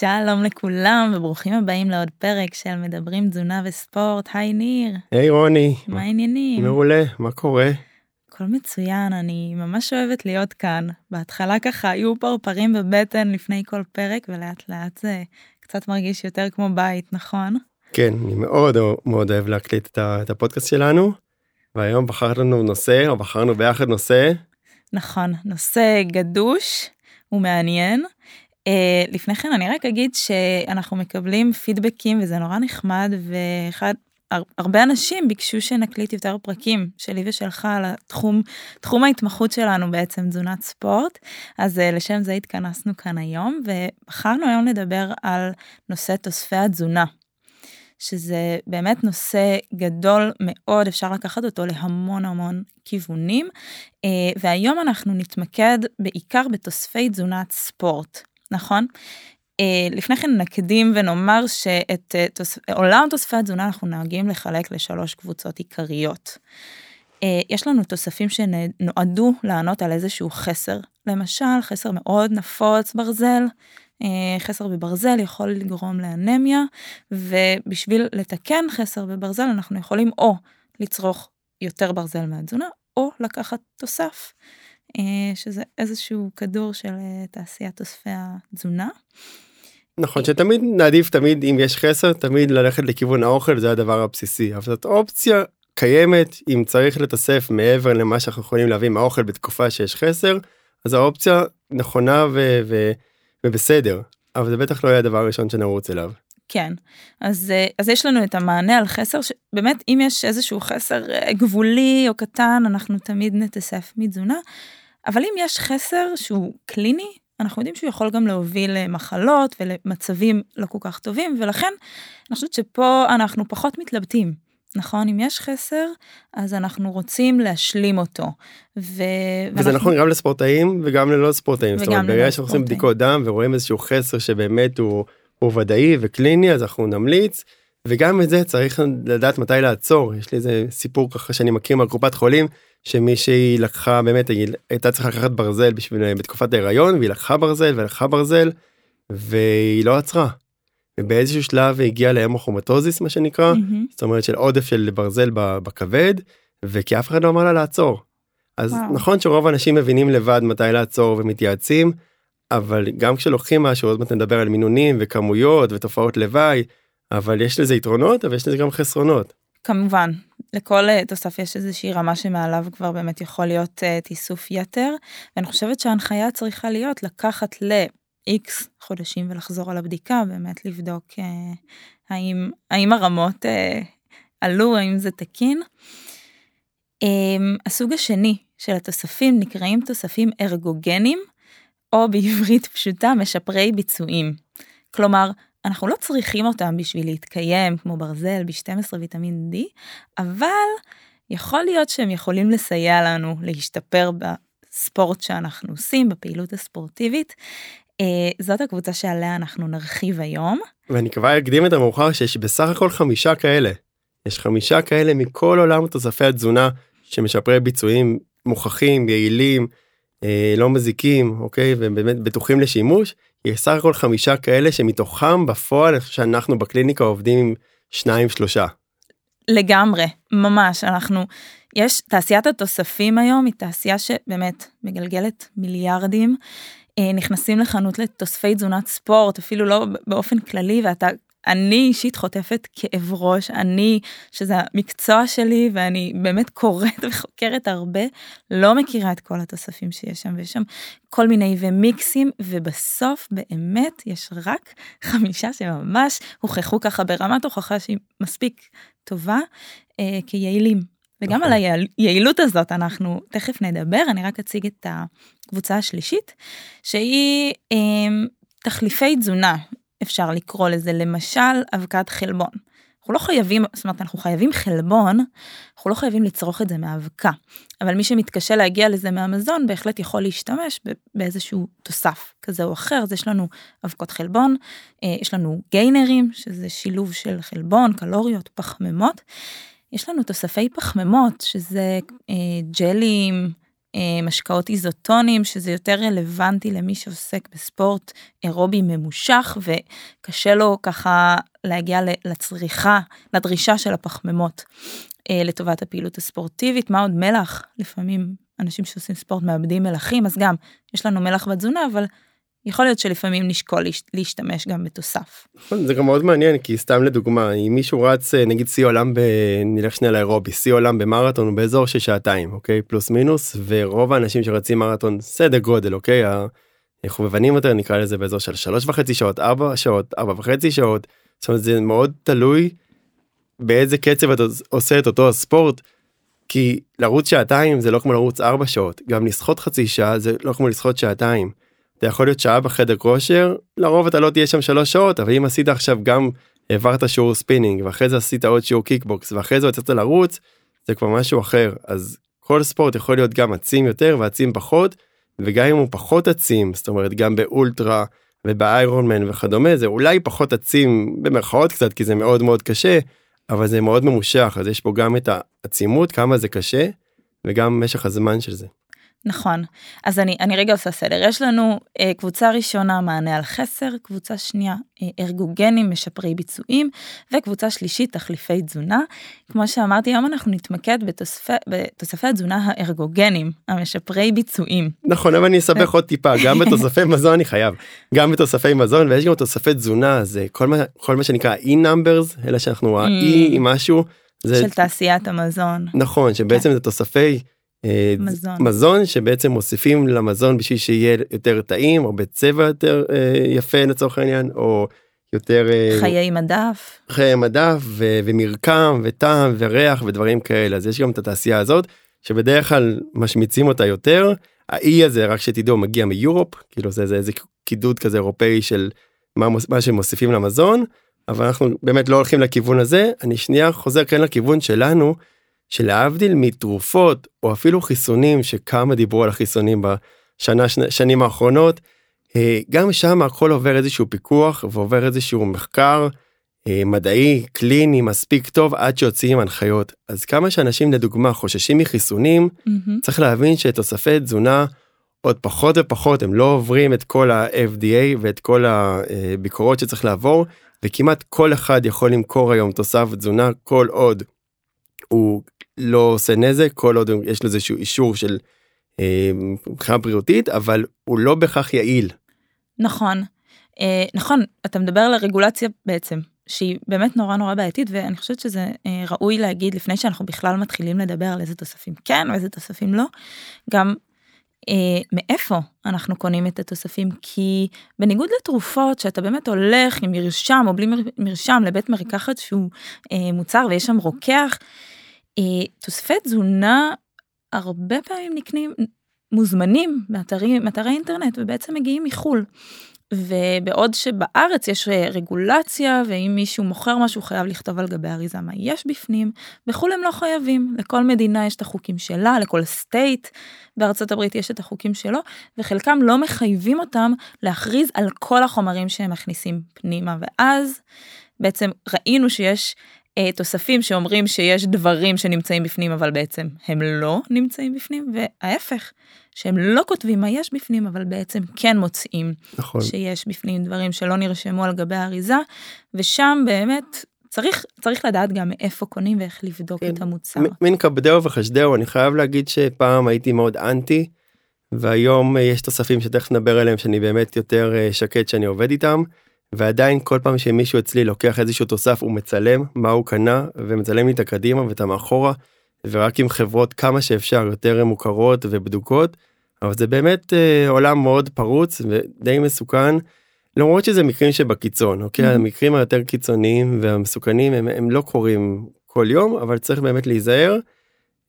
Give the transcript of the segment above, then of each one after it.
שלום לכולם וברוכים הבאים לעוד פרק של מדברים תזונה וספורט. היי ניר. היי רוני. מה העניינים? מעולה, מה קורה? הכל מצוין, אני ממש אוהבת להיות כאן. בהתחלה ככה היו פרפרים בבטן לפני כל פרק ולאט לאט זה קצת מרגיש יותר כמו בית, נכון? כן, אני מאוד מאוד אוהב להקליט את הפודקאסט שלנו. והיום בחרת לנו נושא או בחרנו ביחד נושא. נכון, נושא גדוש ומעניין. Uh, לפני כן אני רק אגיד שאנחנו מקבלים פידבקים וזה נורא נחמד ואחד הרבה אנשים ביקשו שנקליט יותר פרקים שלי ושלך על התחום תחום ההתמחות שלנו בעצם תזונת ספורט אז uh, לשם זה התכנסנו כאן היום ובחרנו היום לדבר על נושא תוספי התזונה. שזה באמת נושא גדול מאוד אפשר לקחת אותו להמון המון כיוונים uh, והיום אנחנו נתמקד בעיקר בתוספי תזונת ספורט נכון? Uh, לפני כן נקדים ונאמר שאת תוס... עולם תוספי התזונה אנחנו נוהגים לחלק לשלוש קבוצות עיקריות. Uh, יש לנו תוספים שנועדו לענות על איזשהו חסר, למשל חסר מאוד נפוץ ברזל, חסר בברזל יכול לגרום לאנמיה, ובשביל לתקן חסר בברזל אנחנו יכולים או לצרוך יותר ברזל מהתזונה, או לקחת תוסף. אה, שזה איזשהו כדור של אה, תעשיית תוספי התזונה. נכון שתמיד נעדיף תמיד אם יש חסר תמיד ללכת לכיוון האוכל זה הדבר הבסיסי אבל זאת אופציה קיימת אם צריך לתוסף מעבר למה שאנחנו יכולים להביא מהאוכל בתקופה שיש חסר אז האופציה נכונה ו- ו- ובסדר אבל זה בטח לא יהיה הדבר הראשון שנרוץ אליו. כן, אז, אה, אז יש לנו את המענה על חסר, שבאמת אם יש איזשהו חסר גבולי או קטן, אנחנו תמיד נתאסף מתזונה. אבל אם יש חסר שהוא קליני, אנחנו יודעים שהוא יכול גם להוביל למחלות ולמצבים לא כל כך טובים, ולכן אני חושבת שפה אנחנו פחות מתלבטים. נכון אם יש חסר אז אנחנו רוצים להשלים אותו. ו... וזה ואנחנו... נכון גם לספורטאים וגם ללא ספורטאים. זאת אומרת ברגע שאנחנו עושים בדיקות דם ורואים איזשהו חסר שבאמת הוא, הוא ודאי וקליני אז אנחנו נמליץ. וגם את זה צריך לדעת מתי לעצור יש לי איזה סיפור ככה שאני מכיר מהקופת חולים שמישהי לקחה באמת היא הייתה צריכה לקחת ברזל בשביל בתקופת ההיריון והיא לקחה ברזל ולקחה ברזל והיא לא עצרה. ובאיזשהו שלב היא הגיעה להמוכרומטוזיס מה שנקרא mm-hmm. זאת אומרת של עודף של ברזל בכבד וכי אף אחד לא אמר לה לעצור. אז וואו. נכון שרוב האנשים מבינים לבד מתי לעצור ומתייעצים אבל גם כשלוקחים משהו עוד מעט נדבר על מינונים וכמויות ותופעות לוואי אבל יש לזה יתרונות אבל יש לזה גם חסרונות. כמובן לכל אה, תוסף יש איזושהי רמה שמעליו כבר באמת יכול להיות uh, תיסוף יתר ואני חושבת שההנחיה צריכה להיות לקחת ל-X חודשים ולחזור על הבדיקה באמת לבדוק uh, האם האם הרמות עלו האם זה תקין. Um, הסוג השני של התוספים נקראים תוספים ארגוגנים או בעברית פשוטה משפרי ביצועים. כלומר אנחנו לא צריכים אותם בשביל להתקיים כמו ברזל ב-12 ויטמין D, אבל יכול להיות שהם יכולים לסייע לנו להשתפר בספורט שאנחנו עושים, בפעילות הספורטיבית. אה, זאת הקבוצה שעליה אנחנו נרחיב היום. ואני כבר אקדים את המאוחר שיש בסך הכל חמישה כאלה. יש חמישה כאלה מכל עולם תוספי התזונה שמשפרי ביצועים מוכחים, יעילים, אה, לא מזיקים, אוקיי, ובאמת בטוחים לשימוש. יש סך הכל חמישה כאלה שמתוכם בפועל שאנחנו בקליניקה עובדים עם שניים שלושה. לגמרי ממש אנחנו יש תעשיית התוספים היום היא תעשייה שבאמת מגלגלת מיליארדים. אה, נכנסים לחנות לתוספי תזונת ספורט אפילו לא באופן כללי ואתה אני אישית חוטפת כאב ראש, אני, שזה המקצוע שלי ואני באמת קוראת וחוקרת הרבה, לא מכירה את כל התוספים שיש שם, ויש שם כל מיני ומיקסים, ובסוף באמת יש רק חמישה שממש הוכחו ככה ברמת הוכחה שהיא מספיק טובה אה, כיעילים. וגם על נכון. היעילות הזאת אנחנו תכף נדבר, אני רק אציג את הקבוצה השלישית, שהיא אה, תחליפי תזונה, אפשר לקרוא לזה למשל אבקת חלבון. אנחנו לא חייבים, זאת אומרת אנחנו חייבים חלבון, אנחנו לא חייבים לצרוך את זה מאבקה, אבל מי שמתקשה להגיע לזה מהמזון בהחלט יכול להשתמש באיזשהו תוסף כזה או אחר, אז יש לנו אבקות חלבון, אה, יש לנו גיינרים שזה שילוב של חלבון, קלוריות, פחמימות, יש לנו תוספי פחמימות שזה אה, ג'לים, משקאות איזוטונים, שזה יותר רלוונטי למי שעוסק בספורט אירובי ממושך, וקשה לו ככה להגיע לצריכה, לדרישה של הפחמימות אה, לטובת הפעילות הספורטיבית. מה עוד מלח? לפעמים אנשים שעושים ספורט מאבדים מלחים, אז גם יש לנו מלח בתזונה, אבל יכול להיות שלפעמים נשקול להשתמש גם בתוסף. נכון, זה גם מאוד מעניין כי סתם לדוגמה אם מישהו רץ אה, נגיד שיא עולם ב... נלך שנייה לאירובי שיא עולם במרתון הוא באזור של שעתיים אוקיי פלוס מינוס ורוב האנשים שרצים מרתון סדר גודל אוקיי החובבנים יותר נקרא לזה באזור של שלוש וחצי שעות ארבע שעות ארבע וחצי שעות זאת אומרת זה מאוד תלוי באיזה קצב אתה עושה את אותו הספורט. כי לרוץ שעתיים זה לא כמו לרוץ ארבע שעות גם לשחות חצי שעה זה לא כמו לשחות שעתיים. אתה יכול להיות שעה בחדר כושר לרוב אתה לא תהיה שם שלוש שעות אבל אם עשית עכשיו גם העברת שיעור ספינינג ואחרי זה עשית עוד שיעור קיקבוקס ואחרי זה יצאת לרוץ זה כבר משהו אחר אז כל ספורט יכול להיות גם עצים יותר ועצים פחות וגם אם הוא פחות עצים זאת אומרת גם באולטרה ובאיירון מן וכדומה זה אולי פחות עצים במרכאות קצת כי זה מאוד מאוד קשה אבל זה מאוד ממושך אז יש פה גם את העצימות כמה זה קשה וגם משך הזמן של זה. נכון. אז אני, אני רגע עושה סדר. יש לנו אה, קבוצה ראשונה מענה על חסר, קבוצה שנייה אה, ארגוגנים משפרי ביצועים, וקבוצה שלישית תחליפי תזונה. כמו שאמרתי, היום אנחנו נתמקד בתוספי, בתוספי התזונה הארגוגנים, המשפרי ביצועים. נכון, אבל אני אסבך עוד טיפה, גם בתוספי מזון אני חייב, גם בתוספי מזון, ויש גם תוספי תזונה, זה כל מה, כל מה שנקרא e-numbers, אלא שאנחנו ה-e mm. עם משהו. זה... של תעשיית המזון. נכון, שבעצם כן. זה תוספי אה, מזון. מזון שבעצם מוסיפים למזון בשביל שיהיה יותר טעים או בצבע יותר אה, יפה לצורך העניין או יותר אה, חיי מדף חיי מדף ו- ומרקם וטעם וריח ודברים כאלה אז יש גם את התעשייה הזאת שבדרך כלל משמיצים אותה יותר האי הזה רק שתדעו מגיע מיורופ כאילו זה, זה איזה קידוד כזה אירופאי של מה, מה שמוסיפים למזון אבל אנחנו באמת לא הולכים לכיוון הזה אני שנייה חוזר כן לכיוון שלנו. שלהבדיל מתרופות או אפילו חיסונים שכמה דיברו על החיסונים בשנה שנים האחרונות אה, גם שם הכל עובר איזשהו פיקוח ועובר איזשהו מחקר אה, מדעי קליני מספיק טוב עד שיוצאים הנחיות אז כמה שאנשים לדוגמה חוששים מחיסונים mm-hmm. צריך להבין שתוספי תזונה עוד פחות ופחות הם לא עוברים את כל ה-FDA ואת כל הביקורות שצריך לעבור וכמעט כל אחד יכול למכור היום תוסף תזונה כל עוד הוא לא עושה נזק כל עוד יש לזה איזשהו אישור של אה, מבחינה אה, בריאותית אבל הוא לא בהכרח יעיל. נכון אה, נכון אתה מדבר על הרגולציה בעצם שהיא באמת נורא נורא בעייתית ואני חושבת שזה אה, ראוי להגיד לפני שאנחנו בכלל מתחילים לדבר על איזה תוספים כן ואיזה תוספים לא גם אה, מאיפה אנחנו קונים את התוספים כי בניגוד לתרופות שאתה באמת הולך עם מרשם או בלי מרשם לבית מרקחת שהוא אה, מוצר ויש שם רוקח. אה, תוספי תזונה הרבה פעמים נקנים, מוזמנים מאתרי, אינטרנט ובעצם מגיעים מחו"ל. ובעוד שבארץ יש רגולציה ואם מישהו מוכר משהו חייב לכתוב על גבי אריזה מה יש בפנים, בחו"ל הם לא חייבים, לכל מדינה יש את החוקים שלה, לכל סטייט בארצות הברית יש את החוקים שלו, וחלקם לא מחייבים אותם להכריז על כל החומרים שהם מכניסים פנימה, ואז בעצם ראינו שיש אה, תוספים שאומרים שיש דברים שנמצאים בפנים אבל בעצם הם לא נמצאים בפנים וההפך שהם לא כותבים מה יש בפנים אבל בעצם כן מוצאים נכון. שיש בפנים דברים שלא נרשמו על גבי האריזה ושם באמת צריך צריך לדעת גם מאיפה קונים ואיך לבדוק כן. את המוצר. מין כבדהו וחשדהו אני חייב להגיד שפעם הייתי מאוד אנטי והיום אה, יש תוספים שתכף נדבר עליהם שאני באמת יותר אה, שקט שאני עובד איתם. ועדיין כל פעם שמישהו אצלי לוקח איזשהו תוסף הוא מצלם מה הוא קנה ומצלם לי את הקדימה ואת המאחורה ורק עם חברות כמה שאפשר יותר מוכרות ובדוקות אבל זה באמת אה, עולם מאוד פרוץ ודי מסוכן למרות שזה מקרים שבקיצון אוקיי mm-hmm. המקרים היותר קיצוניים והמסוכנים הם, הם לא קורים כל יום אבל צריך באמת להיזהר.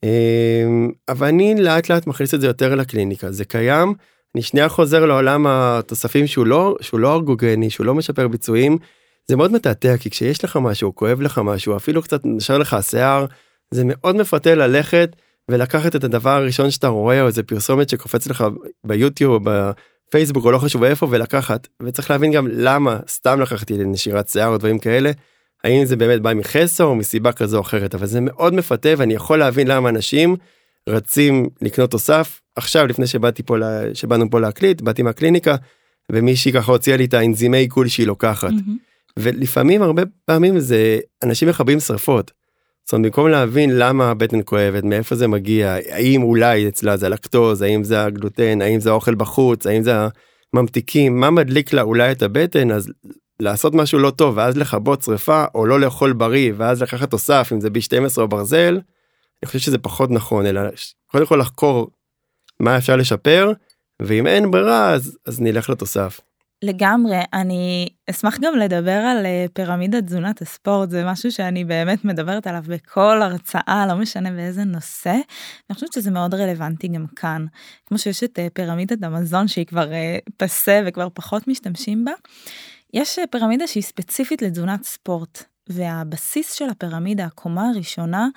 אה, אבל אני לאט לאט מכניס את זה יותר לקליניקה זה קיים אני שנייה חוזר לעולם התוספים שהוא לא שהוא לא ארגוגני שהוא לא משפר ביצועים. זה מאוד מתעתע כי כשיש לך משהו כואב לך משהו אפילו קצת נשאר לך השיער זה מאוד מפתה ללכת ולקחת את הדבר הראשון שאתה רואה או איזה פרסומת שקופץ לך ביוטיוב או בפייסבוק או לא חשוב איפה ולקחת וצריך להבין גם למה סתם לקחתי לנשירת שיער או דברים כאלה. האם זה באמת בא מחסר או מסיבה כזו או אחרת אבל זה מאוד מפתה ואני יכול להבין למה אנשים רצים לקנות תוסף עכשיו לפני שבאתי פה שבאנו פה להקליט באתי מהקליניקה ומישהי ככה הוציאה לי את האנזימי עיכול שהיא לוקחת. Mm-hmm. ולפעמים הרבה פעמים זה אנשים מכבים שרפות. זאת אומרת במקום להבין למה הבטן כואבת מאיפה זה מגיע האם אולי אצלה זה לקטוז האם זה הגלוטן האם זה האוכל בחוץ האם זה הממתיקים מה מדליק לה אולי את הבטן אז לעשות משהו לא טוב ואז לכבות שריפה או לא לאכול בריא ואז לקחת תוסף אם זה B12 או ברזל. אני חושב שזה פחות נכון אלא קודם כל לחקור מה אפשר לשפר ואם אין ברירה אז, אז נלך לתוסף. לגמרי אני אשמח גם לדבר על אה, פירמידת תזונת הספורט זה משהו שאני באמת מדברת עליו בכל הרצאה לא משנה באיזה נושא. אני חושבת שזה מאוד רלוונטי גם כאן כמו שיש את אה, פירמידת המזון שהיא כבר אה, פסה וכבר פחות משתמשים בה. יש פירמידה שהיא ספציפית לתזונת ספורט והבסיס של הפירמידה הקומה הראשונה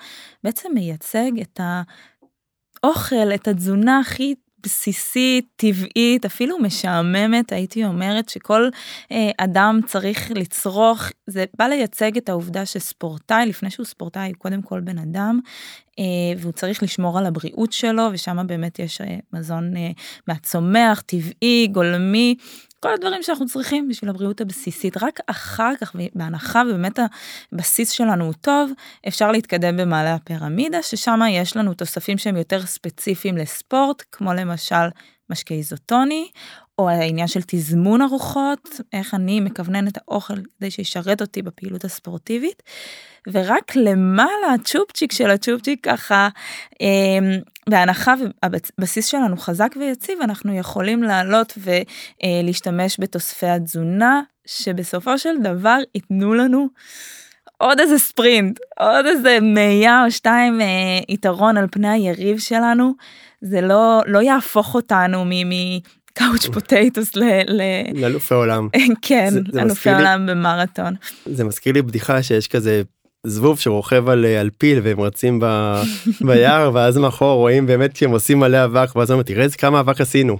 בעצם מייצג את האוכל את התזונה הכי בסיסית, טבעית, אפילו משעממת, הייתי אומרת שכל אה, אדם צריך לצרוך, זה בא לייצג את העובדה שספורטאי, לפני שהוא ספורטאי, הוא קודם כל בן אדם, אה, והוא צריך לשמור על הבריאות שלו, ושם באמת יש אה, מזון אה, מהצומח, טבעי, גולמי, כל הדברים שאנחנו צריכים בשביל הבריאות הבסיסית. רק אחר כך, בהנחה ובאמת הבסיס שלנו הוא טוב, אפשר להתקדם במעלה הפירמידה, ששם יש לנו תוספים שהם יותר ספציפיים לספורט, כמו למשל משקה איזוטוני, או העניין של תזמון ארוחות, איך אני מכוונן את האוכל כדי שישרת אותי בפעילות הספורטיבית. ורק למעלה הצ'ופצ'יק של הצ'ופצ'יק ככה אה, בהנחה והבסיס שלנו חזק ויציב אנחנו יכולים לעלות ולהשתמש בתוספי התזונה שבסופו של דבר ייתנו לנו עוד איזה ספרינט עוד איזה מאייה או שתיים אה, יתרון על פני היריב שלנו זה לא לא יהפוך אותנו מ... קאוץ' פוטטוס ל... לאלופי עולם. כן, אלופי עולם במרתון. זה מזכיר לי בדיחה שיש כזה זבוב שרוכב על, על פיל והם רצים ב, ביער ואז מאחור רואים באמת שהם עושים מלא אבק ואז אומרים תראה איזה כמה אבק עשינו.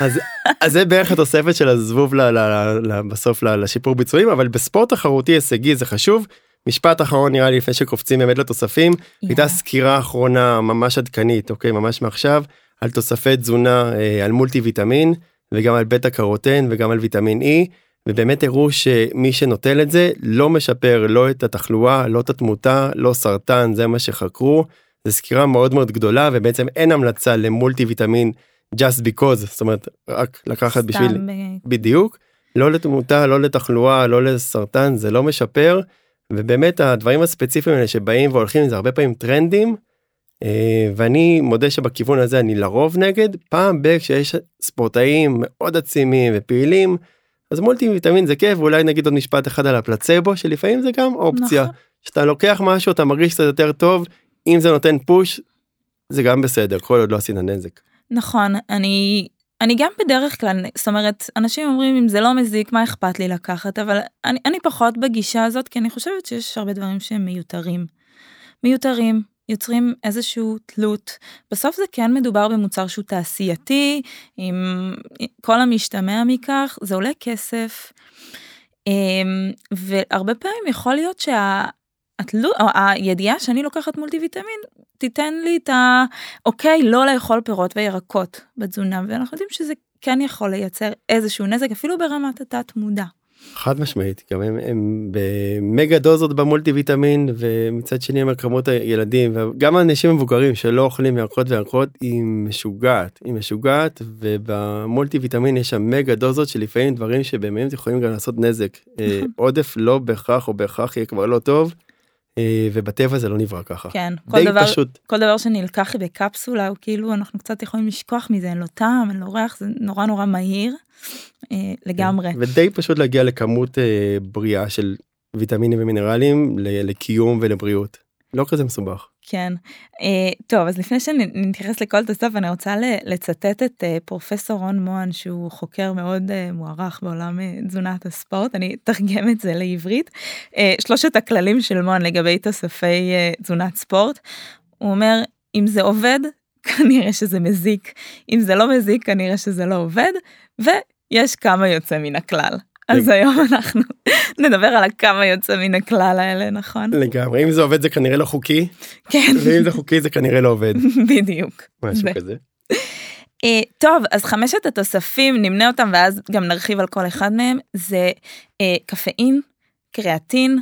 אז, אז זה בערך התוספת של הזבוב ל, ל, ל, ל, בסוף ל, לשיפור ביצועים אבל בספורט תחרותי הישגי זה חשוב. משפט אחרון נראה לי לפני שקופצים באמת לתוספים yeah. הייתה סקירה אחרונה ממש עדכנית אוקיי ממש מעכשיו על תוספי תזונה אה, על מולטי ויטמין וגם על בטא קרוטן וגם על ויטמין E. ובאמת הראו שמי שנוטל את זה לא משפר לא את התחלואה לא את התמותה לא סרטן זה מה שחקרו. זו סקירה מאוד מאוד גדולה ובעצם אין המלצה למולטי ויטמין just because זאת אומרת רק לקחת בשביל ב... בדיוק לא לתמותה לא לתחלואה לא לסרטן זה לא משפר ובאמת הדברים הספציפיים האלה שבאים והולכים זה הרבה פעמים טרנדים. אה, ואני מודה שבכיוון הזה אני לרוב נגד פעם ב כשיש ספורטאים מאוד עצימים ופעילים אז מולטי ויטמין זה כיף ואולי נגיד עוד משפט אחד על הפלצבו שלפעמים זה גם אופציה נכון. שאתה לוקח משהו אתה מרגיש קצת יותר טוב אם זה נותן פוש זה גם בסדר כל עוד לא עשית נזק. נכון אני אני גם בדרך כלל זאת אומרת אנשים אומרים אם זה לא מזיק מה אכפת לי לקחת אבל אני, אני פחות בגישה הזאת כי אני חושבת שיש הרבה דברים שהם מיותרים. מיותרים יוצרים איזשהו תלות. בסוף זה כן מדובר במוצר שהוא תעשייתי, עם כל המשתמע מכך, זה עולה כסף. אמ, והרבה פעמים יכול להיות שהתלות, או הידיעה שאני לוקחת מולטי ויטמין תיתן לי את ה... אוקיי, לא לאכול פירות וירקות בתזונה, ואנחנו יודעים שזה כן יכול לייצר איזשהו נזק, אפילו ברמת התת מודע. חד משמעית גם הם, הם במגה דוזות במולטי ויטמין ומצד שני הם על כמות הילדים וגם אנשים מבוגרים שלא אוכלים ירקות וירקות היא משוגעת היא משוגעת ובמולטי ויטמין יש שם מגה דוזות שלפעמים דברים שבאמת יכולים גם לעשות נזק אה, נכון. עודף לא בהכרח או בהכרח יהיה כבר לא טוב. אה, ובטבע זה לא נברא ככה. כן, כל דבר, פשוט. כל דבר שנלקח בקפסולה הוא כאילו אנחנו קצת יכולים לשכוח מזה, אין לו טעם, אין לו ריח, זה נורא נורא מהיר אה, לגמרי. כן, ודי פשוט להגיע לכמות אה, בריאה של ויטמינים ומינרלים לקיום ולבריאות. לא כזה מסובך. כן. Uh, טוב, אז לפני שנתייחס לכל תוסף, אני רוצה לצטט את uh, פרופסור רון מוהן, שהוא חוקר מאוד uh, מוערך בעולם uh, תזונת הספורט, אני אתרגם את זה לעברית. Uh, שלושת הכללים של מוהן לגבי תוספי uh, תזונת ספורט, הוא אומר, אם זה עובד, כנראה שזה מזיק, אם זה לא מזיק, כנראה שזה לא עובד, ויש כמה יוצא מן הכלל. אז היום אנחנו נדבר על הכמה יוצא מן הכלל האלה נכון? לגמרי. אם זה עובד זה כנראה לא חוקי. כן. ואם זה חוקי זה כנראה לא עובד. בדיוק. משהו כזה. אה, טוב, אז חמשת התוספים, נמנה אותם ואז גם נרחיב על כל אחד מהם, זה אה, קפאין, קריאטין,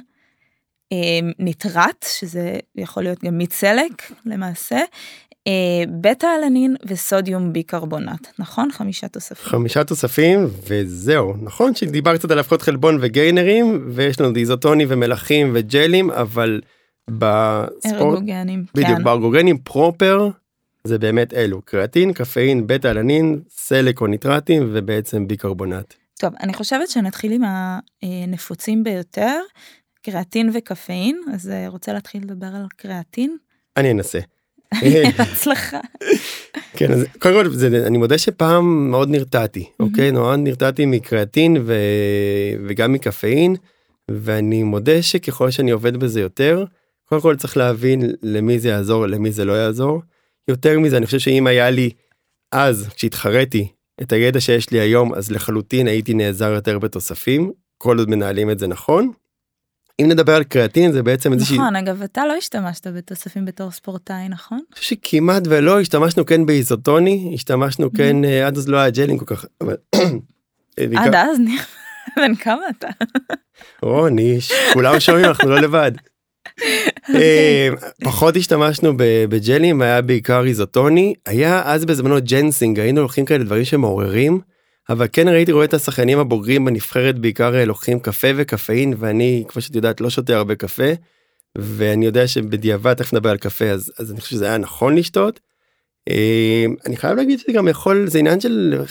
אה, ניטרט, שזה יכול להיות גם מיץ סלק למעשה, בטא אלנין ו sodium bicarbonate, נכון? חמישה תוספים. חמישה תוספים וזהו, נכון שדיבר קצת על הפחות חלבון וגיינרים ויש לנו איזוטונים ומלחים וג'לים, אבל בספורט, ארגוגנים, בדיוק, כן. בארגוגנים proper זה באמת אלו, קריאטין, קפאין, בטא אלנין, סלק או ניטרטים ובעצם ביקרבונט. טוב, אני חושבת שנתחיל עם הנפוצים ביותר, קריאטין וקפאין, אז אה, רוצה להתחיל לדבר על קריאטין? אני אנסה. הצלחה. כן, אז קודם כל זה, אני מודה שפעם מאוד נרתעתי, אוקיי? נורא נרתעתי מקריאטין ו... וגם מקפאין, ואני מודה שככל שאני עובד בזה יותר, קודם כל צריך להבין למי זה יעזור, למי זה לא יעזור. יותר מזה, אני חושב שאם היה לי אז, כשהתחרתי, את הידע שיש לי היום, אז לחלוטין הייתי נעזר יותר בתוספים, כל עוד מנהלים את זה נכון. אם נדבר על קריאטין זה בעצם איזושהי... נכון, אגב, אתה לא השתמשת בתוספים בתור ספורטאי, נכון? אני חושב שכמעט ולא השתמשנו כן באיזוטוני, השתמשנו כן, אה, עד אז לא היה ג'לים כל כך, אבל... עד אז? בן כמה אתה? רוני, כולם שומעים, אנחנו לא לבד. אה, פחות השתמשנו בג'לים, היה בעיקר איזוטוני, היה אז בזמנו ג'נסינג, היינו לוקחים כאלה דברים שמעוררים, אבל כן ראיתי רואה את השחקנים הבוגרים בנבחרת בעיקר אה, לוקחים קפה וקפאין, ואני, כמו שאת יודעת, לא שותה הרבה קפה, ואני יודע שבדיעבד, תכף נדבר על קפה, אז, אז אני חושב שזה היה נכון לשתות. אה, אני חייב להגיד שזה גם יכול, זה עניין של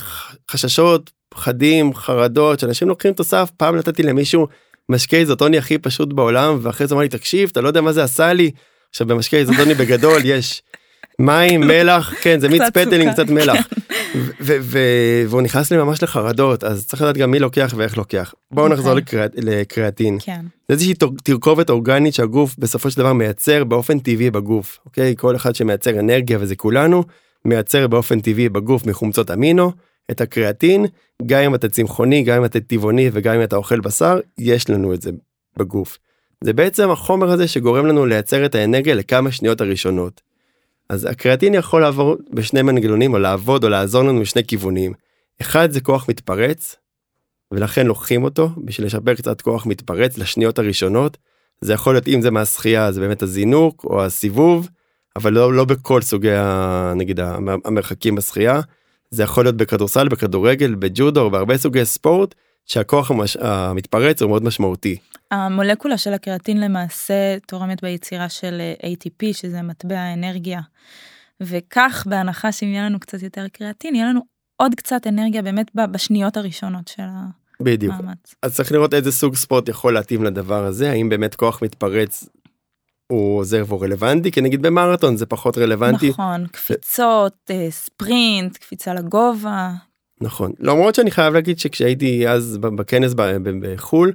חששות, פחדים, חרדות, שאנשים לוקחים תוסף, פעם נתתי למישהו משקה איזוטוני הכי פשוט בעולם, ואחרי זה אמר לי, תקשיב, אתה לא יודע מה זה עשה לי. עכשיו במשקה איזוטוני בגדול יש מים, מלח, כן, זה מיץ פטל עם קצת מלח. והוא נכנס לי ממש לחרדות, אז צריך לדעת גם מי לוקח ואיך לוקח. בואו נחזור לקריאטין. כן. זה איזושהי תרכובת אורגנית שהגוף בסופו של דבר מייצר באופן טבעי בגוף, אוקיי? כל אחד שמייצר אנרגיה וזה כולנו, מייצר באופן טבעי בגוף מחומצות אמינו, את הקריאטין, גם אם אתה צמחוני, גם אם אתה טבעוני וגם אם אתה אוכל בשר, יש לנו את זה בגוף. זה בעצם החומר הזה שגורם לנו לייצר את האנרגיה לכמה שניות הראשונות. אז הקריאטין יכול לעבור בשני מנגנונים או לעבוד או לעזור לנו בשני כיוונים. אחד זה כוח מתפרץ, ולכן לוקחים אותו בשביל לשפר קצת כוח מתפרץ לשניות הראשונות. זה יכול להיות אם זה מהשחייה זה באמת הזינוק או הסיבוב, אבל לא, לא בכל סוגי ה, נגיד המרחקים בשחייה. זה יכול להיות בכדורסל, בכדורגל, בג'ודו, בהרבה סוגי ספורט, שהכוח המש... המתפרץ הוא מאוד משמעותי. המולקולה של הקריאטין למעשה תורמת ביצירה של ATP, שזה מטבע האנרגיה. וכך, בהנחה שאם יהיה לנו קצת יותר קריאטין, יהיה לנו עוד קצת אנרגיה באמת בשניות הראשונות של המאמץ. בדיוק. אז צריך לראות איזה סוג ספורט יכול להתאים לדבר הזה, האם באמת כוח מתפרץ הוא עוזר והוא רלוונטי כי נגיד במרתון זה פחות רלוונטי. נכון, קפיצות, אה, ספרינט, קפיצה לגובה. נכון, למרות שאני חייב להגיד שכשהייתי אז בכנס בחו"ל,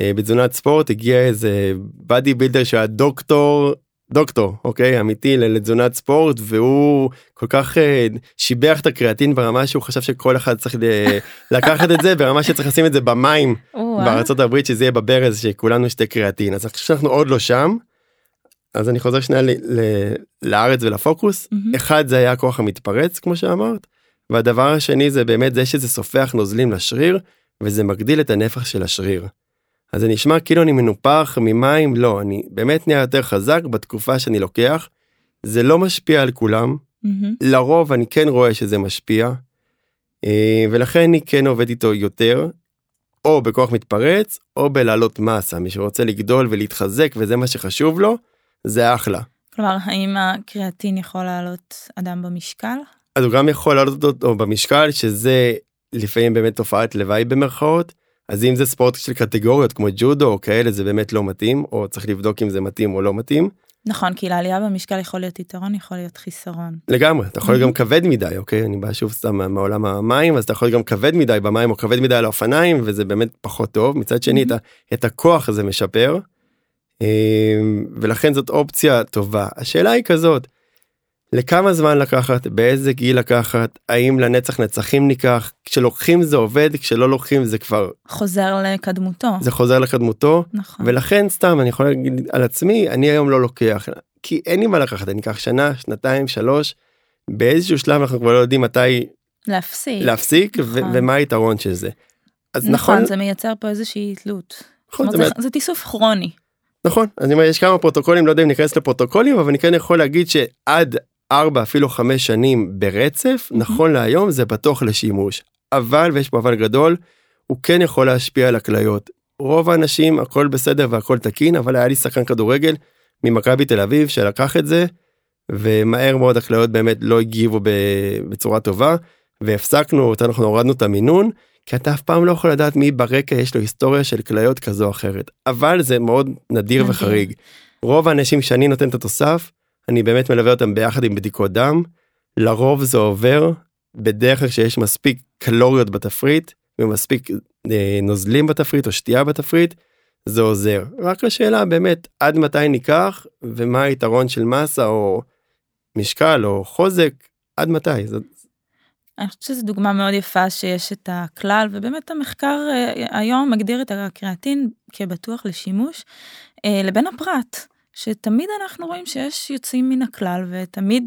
אה, בתזונת ספורט הגיע איזה באדי בילדר שהיה דוקטור דוקטור אוקיי? אמיתי לתזונת ספורט והוא כל כך uh, שיבח את הקריאטין ברמה שהוא חשב שכל אחד צריך לקחת את זה ברמה שצריך לשים את זה במים בארצות הברית שזה יהיה בברז שכולנו נשתה קריאטין. אז אני חושב שאנחנו עוד לא שם. אז אני חוזר שנייה לארץ ולפוקוס. mm-hmm. אחד זה היה הכוח המתפרץ כמו שאמרת והדבר השני זה באמת זה שזה סופח נוזלים לשריר וזה מגדיל את הנפח של השריר. אז זה נשמע כאילו אני מנופח ממים לא אני באמת נהיה יותר חזק בתקופה שאני לוקח. זה לא משפיע על כולם mm-hmm. לרוב אני כן רואה שזה משפיע אה, ולכן אני כן עובד איתו יותר או בכוח מתפרץ או בלהעלות מסה מי שרוצה לגדול ולהתחזק וזה מה שחשוב לו זה אחלה. כלומר האם הקריאטין יכול לעלות אדם במשקל? אז הוא גם יכול לעלות אותו במשקל שזה לפעמים באמת תופעת לוואי במרכאות. אז אם זה ספורט של קטגוריות כמו ג'ודו או כאלה זה באמת לא מתאים או צריך לבדוק אם זה מתאים או לא מתאים. נכון כי לעלייה במשקל יכול להיות יתרון יכול להיות חיסרון. לגמרי אתה יכול להיות גם כבד מדי אוקיי אני בא שוב סתם מעולם המים אז אתה יכול להיות גם כבד מדי במים או כבד מדי על האופניים וזה באמת פחות טוב מצד שני את, את הכוח הזה משפר. אמ, ולכן זאת אופציה טובה השאלה היא כזאת. לכמה זמן לקחת באיזה גיל לקחת האם לנצח נצחים ניקח כשלוקחים זה עובד כשלא לוקחים זה כבר חוזר לקדמותו זה חוזר לקדמותו נכון. ולכן סתם אני יכול להגיד על עצמי אני היום לא לוקח כי אין לי מה לקחת אני אקח שנה שנתיים שלוש באיזשהו שלב אנחנו כבר לא יודעים מתי להפסיק, להפסיק נכון. ומה היתרון של זה. אז נכון, נכון זה מייצר פה איזושהי תלות. נכון, זה, זה, זה תיסוף כרוני. נכון, אני אומר יש כמה פרוטוקולים לא יודע אם ניכנס לפרוטוקולים אבל אני כן יכול להגיד שעד ארבע אפילו חמש שנים ברצף mm-hmm. נכון להיום זה בטוח לשימוש אבל ויש פה אבל גדול הוא כן יכול להשפיע על הכליות. רוב האנשים הכל בסדר והכל תקין אבל היה לי שחקן כדורגל ממכבי תל אביב שלקח את זה ומהר מאוד הכליות באמת לא הגיבו בצורה טובה והפסקנו אותנו אנחנו הורדנו את המינון כי אתה אף פעם לא יכול לדעת מי ברקע יש לו היסטוריה של כליות כזו או אחרת אבל זה מאוד נדיר וחריג. רוב האנשים שאני נותן את התוסף אני באמת מלווה אותם ביחד עם בדיקות דם. לרוב זה עובר בדרך כלל שיש מספיק קלוריות בתפריט ומספיק אה, נוזלים בתפריט או שתייה בתפריט זה עוזר. רק השאלה באמת עד מתי ניקח ומה היתרון של מסה או משקל או חוזק עד מתי? זאת, אני חושבת שזו דוגמה מאוד יפה שיש את הכלל, ובאמת המחקר אה, היום מגדיר את הקריאטין כבטוח לשימוש, אה, לבין הפרט, שתמיד אנחנו רואים שיש יוצאים מן הכלל, ותמיד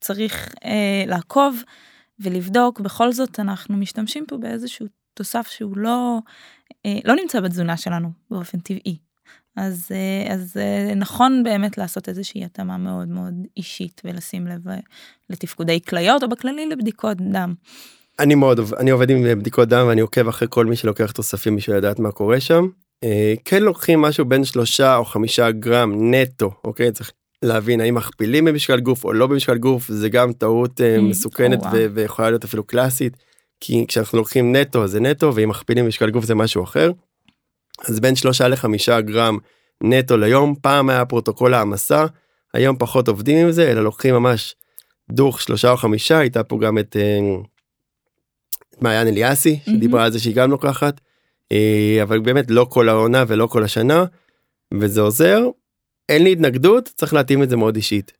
צריך אה, לעקוב ולבדוק, בכל זאת אנחנו משתמשים פה באיזשהו תוסף שהוא לא, לא נמצא בתזונה שלנו באופן טבעי. אז, אה, אז אה, נכון באמת לעשות איזושהי התאמה מאוד מאוד אישית ולשים לב אה, לתפקודי כליות או בכללי לבדיקות דם. אני מאוד אני עובד עם בדיקות דם ואני עוקב אחרי כל מי שלוקח תוספים בשביל לדעת מה קורה שם. כן לוקחים משהו בין שלושה או חמישה גרם נטו אוקיי צריך להבין האם מכפילים במשקל גוף או לא במשקל גוף זה גם טעות mm, מסוכנת wow. ויכולה להיות אפילו קלאסית כי כשאנחנו לוקחים נטו זה נטו ואם מכפילים במשקל גוף זה משהו אחר. אז בין שלושה לחמישה גרם נטו ליום, פעם היה פרוטוקול העמסה, היום פחות עובדים עם זה, אלא לוקחים ממש דוך שלושה או חמישה, הייתה פה גם את, אה, מעיין אליאסי, mm-hmm. שדיברה על זה שהיא גם לוקחת, אה, אבל באמת לא כל העונה ולא כל השנה, וזה עוזר. אין לי התנגדות, צריך להתאים את זה מאוד אישית.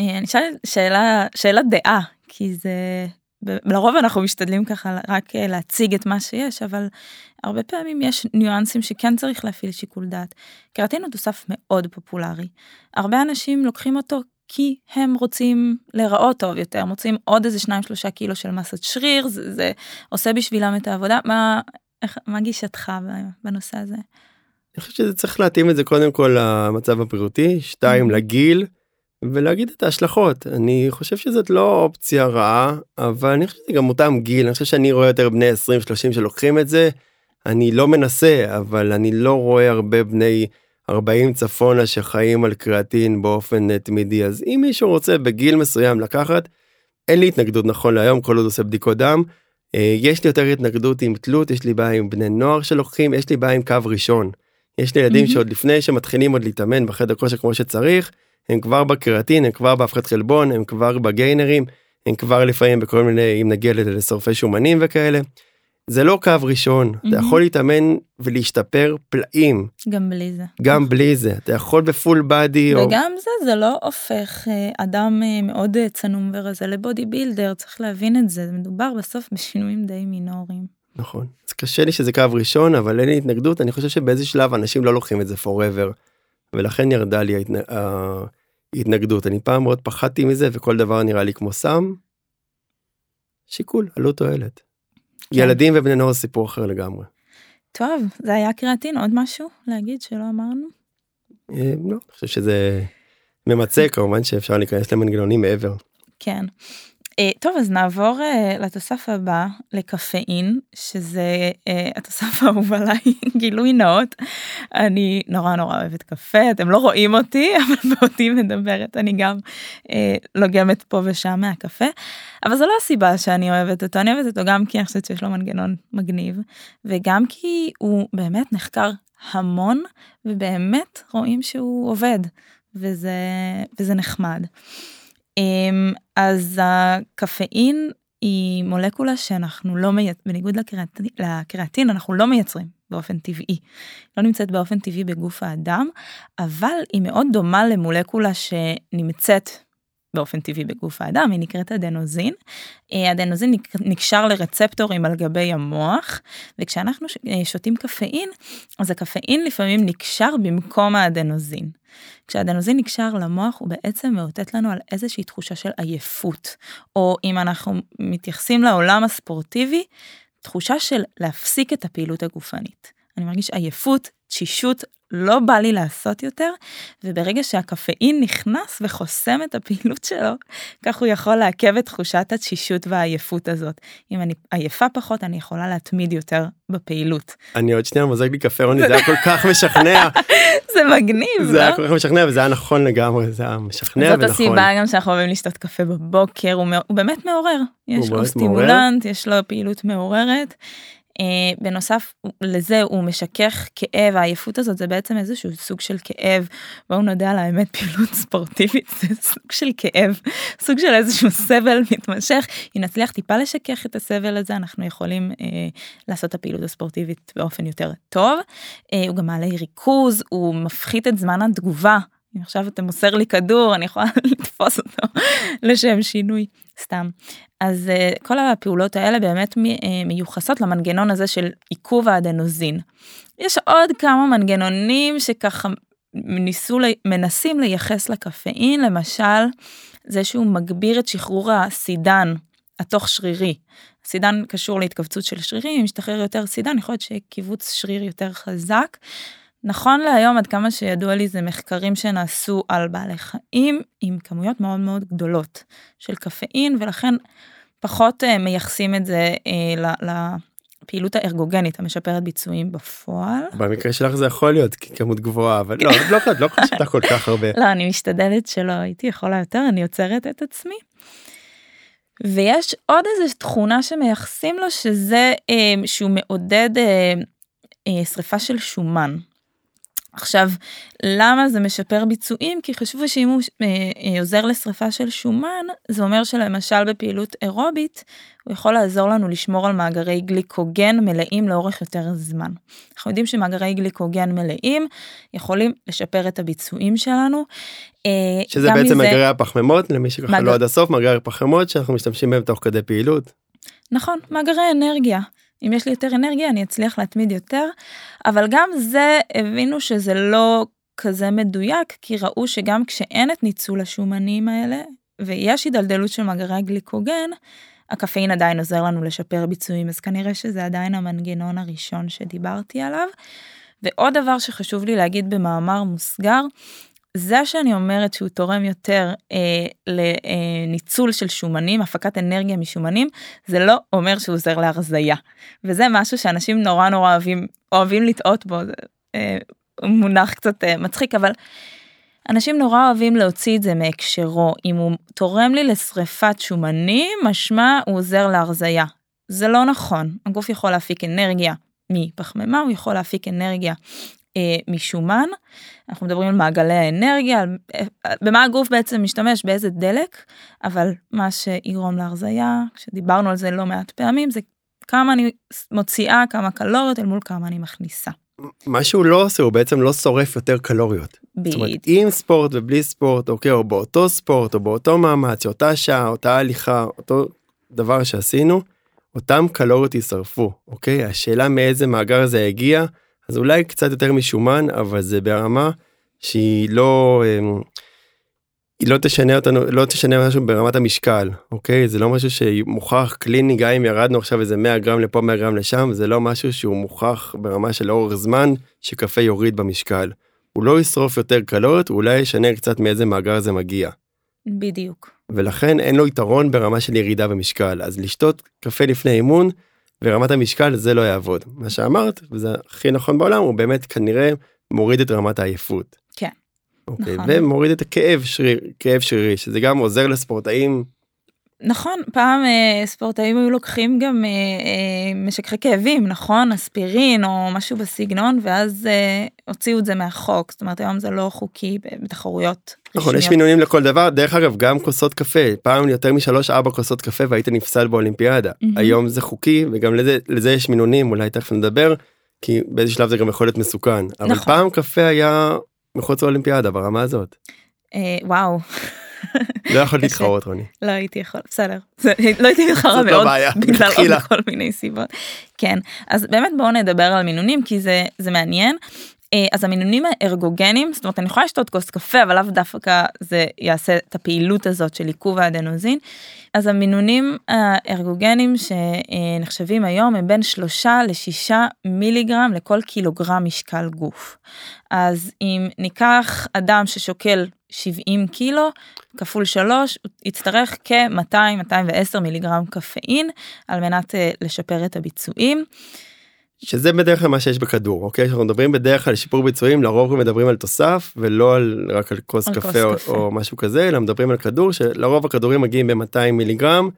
אה, אני אשאל שאלה, שאלה דעה, כי זה לרוב אנחנו משתדלים ככה רק אה, להציג את מה שיש, אבל הרבה פעמים יש ניואנסים שכן צריך להפעיל שיקול דעת. קראטין הוא תוסף מאוד פופולרי. הרבה אנשים לוקחים אותו כי הם רוצים להיראות טוב יותר, מוצאים עוד איזה 2-3 קילו של מסת שריר, זה, זה עושה בשבילם את העבודה. מה, איך, מה גישתך בנושא הזה? אני חושב שזה צריך להתאים את זה קודם כל למצב הבריאותי, שתיים mm-hmm. לגיל. ולהגיד את ההשלכות אני חושב שזאת לא אופציה רעה אבל אני חושב שזה גם אותם גיל אני חושב שאני רואה יותר בני 20 30 שלוקחים את זה אני לא מנסה אבל אני לא רואה הרבה בני 40 צפונה שחיים על קריאטין באופן אה, תמידי אז אם מישהו רוצה בגיל מסוים לקחת אין לי התנגדות נכון להיום כל עוד עושה בדיקות דם. אה, יש לי יותר התנגדות עם תלות יש לי בעיה עם בני נוער שלוקחים יש לי בעיה עם קו ראשון. יש לי ילדים mm-hmm. שעוד לפני שמתחילים עוד להתאמן בחדר כושר כמו שצריך הם כבר בקרטין, הם כבר בהפחת חלבון, הם כבר בגיינרים, הם כבר לפעמים בכל מיני, אם נגיע לשורפי שומנים וכאלה. זה לא קו ראשון, mm-hmm. אתה יכול להתאמן ולהשתפר פלאים. גם בלי זה. גם בלי זה, אתה יכול בפול בדי. וגם או... זה, זה לא הופך אה, אדם אה, מאוד אה, צנום ורזה לבודי בילדר, צריך להבין את זה, מדובר בסוף בשינויים די מינוריים. נכון, אז קשה לי שזה קו ראשון, אבל אין לי התנגדות, אני חושב שבאיזה שלב אנשים לא לוקחים את זה forever, ולכן ירדה לי ההתנ... התנגדות אני פעם מאוד פחדתי מזה וכל דבר נראה לי כמו סם. שיקול עלות תועלת. כן. ילדים ובני נוער סיפור אחר לגמרי. טוב זה היה קריאטין עוד משהו להגיד שלא אמרנו? אה, לא, אני חושב שזה ממצה כמובן שאפשר להיכנס למנגנונים מעבר. כן. אה, טוב אז נעבור uh, לתוסף הבא לקפאין שזה התוסף האהוב עליי גילוי נאות אני נורא נורא אוהבת קפה אתם לא רואים אותי אבל באותי מדברת אני גם לוגמת פה ושם מהקפה אבל זו לא הסיבה שאני אוהבת אותו אני אוהבת אותו גם כי אני חושבת שיש לו מנגנון מגניב וגם כי הוא באמת נחקר המון ובאמת רואים שהוא עובד וזה וזה נחמד. אמ, אז הקפאין היא מולקולה שאנחנו לא מייצרים, בניגוד לקריאטין, לקריאטין אנחנו לא מייצרים באופן טבעי. לא נמצאת באופן טבעי בגוף האדם, אבל היא מאוד דומה למולקולה שנמצאת באופן טבעי בגוף האדם, היא נקראת אדנוזין. אה, אדנוזין נקשר לרצפטורים על גבי המוח, וכשאנחנו אה, שותים קפאין, אז הקפאין לפעמים נקשר במקום האדנוזין. כשהאדנוזין נקשר למוח הוא בעצם מאותת לנו על איזושהי תחושה של עייפות, או אם אנחנו מתייחסים לעולם הספורטיבי, תחושה של להפסיק את הפעילות הגופנית. אני מרגיש עייפות, תשישות, לא בא לי לעשות יותר, וברגע שהקפאין נכנס וחוסם את הפעילות שלו, כך הוא יכול לעכב את תחושת התשישות והעייפות הזאת. אם אני עייפה פחות, אני יכולה להתמיד יותר בפעילות. אני עוד שנייה מוזג לי קפה רוני, זה היה כל כך משכנע. זה מגניב, זה לא? היה כל כך משכנע וזה היה נכון לגמרי, זה היה משכנע ונכון. זאת הסיבה גם שאנחנו אוהבים לשתות קפה בבוקר, הוא, הוא באמת מעורר. יש לו סטימולנט, יש לו פעילות מעוררת. Uh, בנוסף לזה הוא משכך כאב העייפות הזאת זה בעצם איזשהו סוג של כאב. בואו נודה על האמת פעילות ספורטיבית זה סוג של כאב סוג של איזשהו סבל מתמשך. אם נצליח טיפה לשכך את הסבל הזה אנחנו יכולים uh, לעשות את הפעילות הספורטיבית באופן יותר טוב. uh, הוא גם מעלה ריכוז הוא מפחית את זמן התגובה. אם עכשיו אתה מוסר לי כדור אני יכולה לתפוס אותו לשם שינוי סתם. אז uh, כל הפעולות האלה באמת uh, מיוחסות למנגנון הזה של עיכוב האדנוזין. יש עוד כמה מנגנונים שככה ניסו, מנסים לייחס לקפאין, למשל זה שהוא מגביר את שחרור הסידן התוך שרירי. סידן קשור להתכווצות של שרירים, אם משתחרר יותר סידן, יכול להיות שקיבוץ שריר יותר חזק. נכון להיום עד כמה שידוע לי זה מחקרים שנעשו על בעלי חיים עם כמויות מאוד מאוד גדולות של קפאין ולכן פחות uh, מייחסים את זה uh, לפעילות הארגוגנית המשפרת ביצועים בפועל. במקרה שלך זה יכול להיות כמות גבוהה אבל לא לא לא חשבת כל כך הרבה. לא אני משתדלת שלא הייתי יכולה יותר אני עוצרת את עצמי. ויש עוד איזה תכונה שמייחסים לו שזה uh, שהוא מעודד שריפה של שומן. עכשיו, למה זה משפר ביצועים? כי חשבו שאם הוא אה, אה, עוזר לשריפה של שומן, זה אומר שלמשל בפעילות אירובית, הוא יכול לעזור לנו לשמור על מאגרי גליקוגן מלאים לאורך יותר זמן. אנחנו יודעים שמאגרי גליקוגן מלאים יכולים לשפר את הביצועים שלנו. אה, שזה בעצם מזה... מאגרי הפחמימות, למי שככה מאגר... לא עד הסוף, מאגרי הפחמימות שאנחנו משתמשים בהם תוך כדי פעילות. נכון, מאגרי אנרגיה. אם יש לי יותר אנרגיה אני אצליח להתמיד יותר, אבל גם זה הבינו שזה לא כזה מדויק, כי ראו שגם כשאין את ניצול השומנים האלה, ויש הידלדלות של מאגרי הגליקוגן, הקפאין עדיין עוזר לנו לשפר ביצועים, אז כנראה שזה עדיין המנגנון הראשון שדיברתי עליו. ועוד דבר שחשוב לי להגיד במאמר מוסגר, זה שאני אומרת שהוא תורם יותר אה, לניצול של שומנים, הפקת אנרגיה משומנים, זה לא אומר שהוא עוזר להרזייה. וזה משהו שאנשים נורא נורא אוהבים, אוהבים לטעות בו, זה אה, מונח קצת אה, מצחיק, אבל אנשים נורא אוהבים להוציא את זה מהקשרו. אם הוא תורם לי לשריפת שומנים, משמע הוא עוזר להרזייה. זה לא נכון, הגוף יכול להפיק אנרגיה מפחמימה, הוא יכול להפיק אנרגיה אה, משומן. אנחנו מדברים על מעגלי האנרגיה, על, אה, במה הגוף בעצם משתמש, באיזה דלק, אבל מה שיגרום להרזייה, כשדיברנו על זה לא מעט פעמים, זה כמה אני מוציאה, כמה קלוריות אל מול כמה אני מכניסה. מה שהוא לא עושה הוא בעצם לא שורף יותר קלוריות. בדיוק. זאת אומרת עם ספורט ובלי ספורט אוקיי או באותו ספורט או באותו מאמץ אותה שעה אותה הליכה אותו דבר שעשינו אותם קלוריות יישרפו אוקיי השאלה מאיזה מאגר זה הגיע אז אולי קצת יותר משומן אבל זה ברמה שהיא לא אמ, היא לא תשנה אותנו לא תשנה משהו ברמת המשקל אוקיי זה לא משהו שמוכח קליני גם אם ירדנו עכשיו איזה 100 גרם לפה 100 גרם לשם זה לא משהו שהוא מוכח ברמה של אורך זמן שקפה יוריד במשקל. הוא לא ישרוף יותר קלוריות הוא אולי ישנה קצת מאיזה מאגר זה מגיע. בדיוק. ולכן אין לו יתרון ברמה של ירידה במשקל אז לשתות קפה לפני אימון ורמת המשקל זה לא יעבוד מה שאמרת וזה הכי נכון בעולם הוא באמת כנראה מוריד את רמת העייפות. כן. אוקיי, נכון. ומוריד את הכאב שריר כאב שרירי שזה גם עוזר לספורטאים. נכון פעם אה, ספורטאים היו לוקחים גם אה, אה, משככי כאבים נכון אספירין או משהו בסגנון ואז אה, הוציאו את זה מהחוק זאת אומרת היום זה לא חוקי בתחרויות. נכון יש מינונים לכל דבר דרך אגב גם כוסות קפה פעם יותר משלוש ארבע כוסות קפה והיית נפסל באולימפיאדה mm-hmm. היום זה חוקי וגם לזה לזה יש מינונים אולי תכף נדבר כי באיזה שלב זה גם יכול להיות מסוכן אבל נכון. פעם קפה היה מחוץ לאולימפיאדה ברמה הזאת. אה, וואו. לא יכולת להתחרות רוני. לא הייתי יכול, בסדר. לא הייתי מתחרה מאוד בגלל עוד כל מיני סיבות. כן, אז באמת בואו נדבר על מינונים כי זה מעניין. אה, אז המינונים הארגוגנים, זאת אומרת אני יכולה לשתות כוס קפה אבל לאו דווקא זה יעשה את הפעילות הזאת של עיכוב האדנוזין. אז המינונים הארגוגנים שנחשבים היום הם בין שלושה לשישה מיליגרם לכל קילוגרם משקל גוף. אז אם ניקח אדם ששוקל 70 קילו כפול 3 הוא יצטרך כ-200-210 מיליגרם קפאין על מנת אה, לשפר את הביצועים. שזה בדרך כלל מה שיש בכדור אוקיי אנחנו מדברים בדרך כלל שיפור ביצועים לרוב מדברים על תוסף ולא על רק על כוס קפה, כוס או, קפה או משהו כזה אלא מדברים על כדור שלרוב הכדורים מגיעים ב-200 מיליגרם.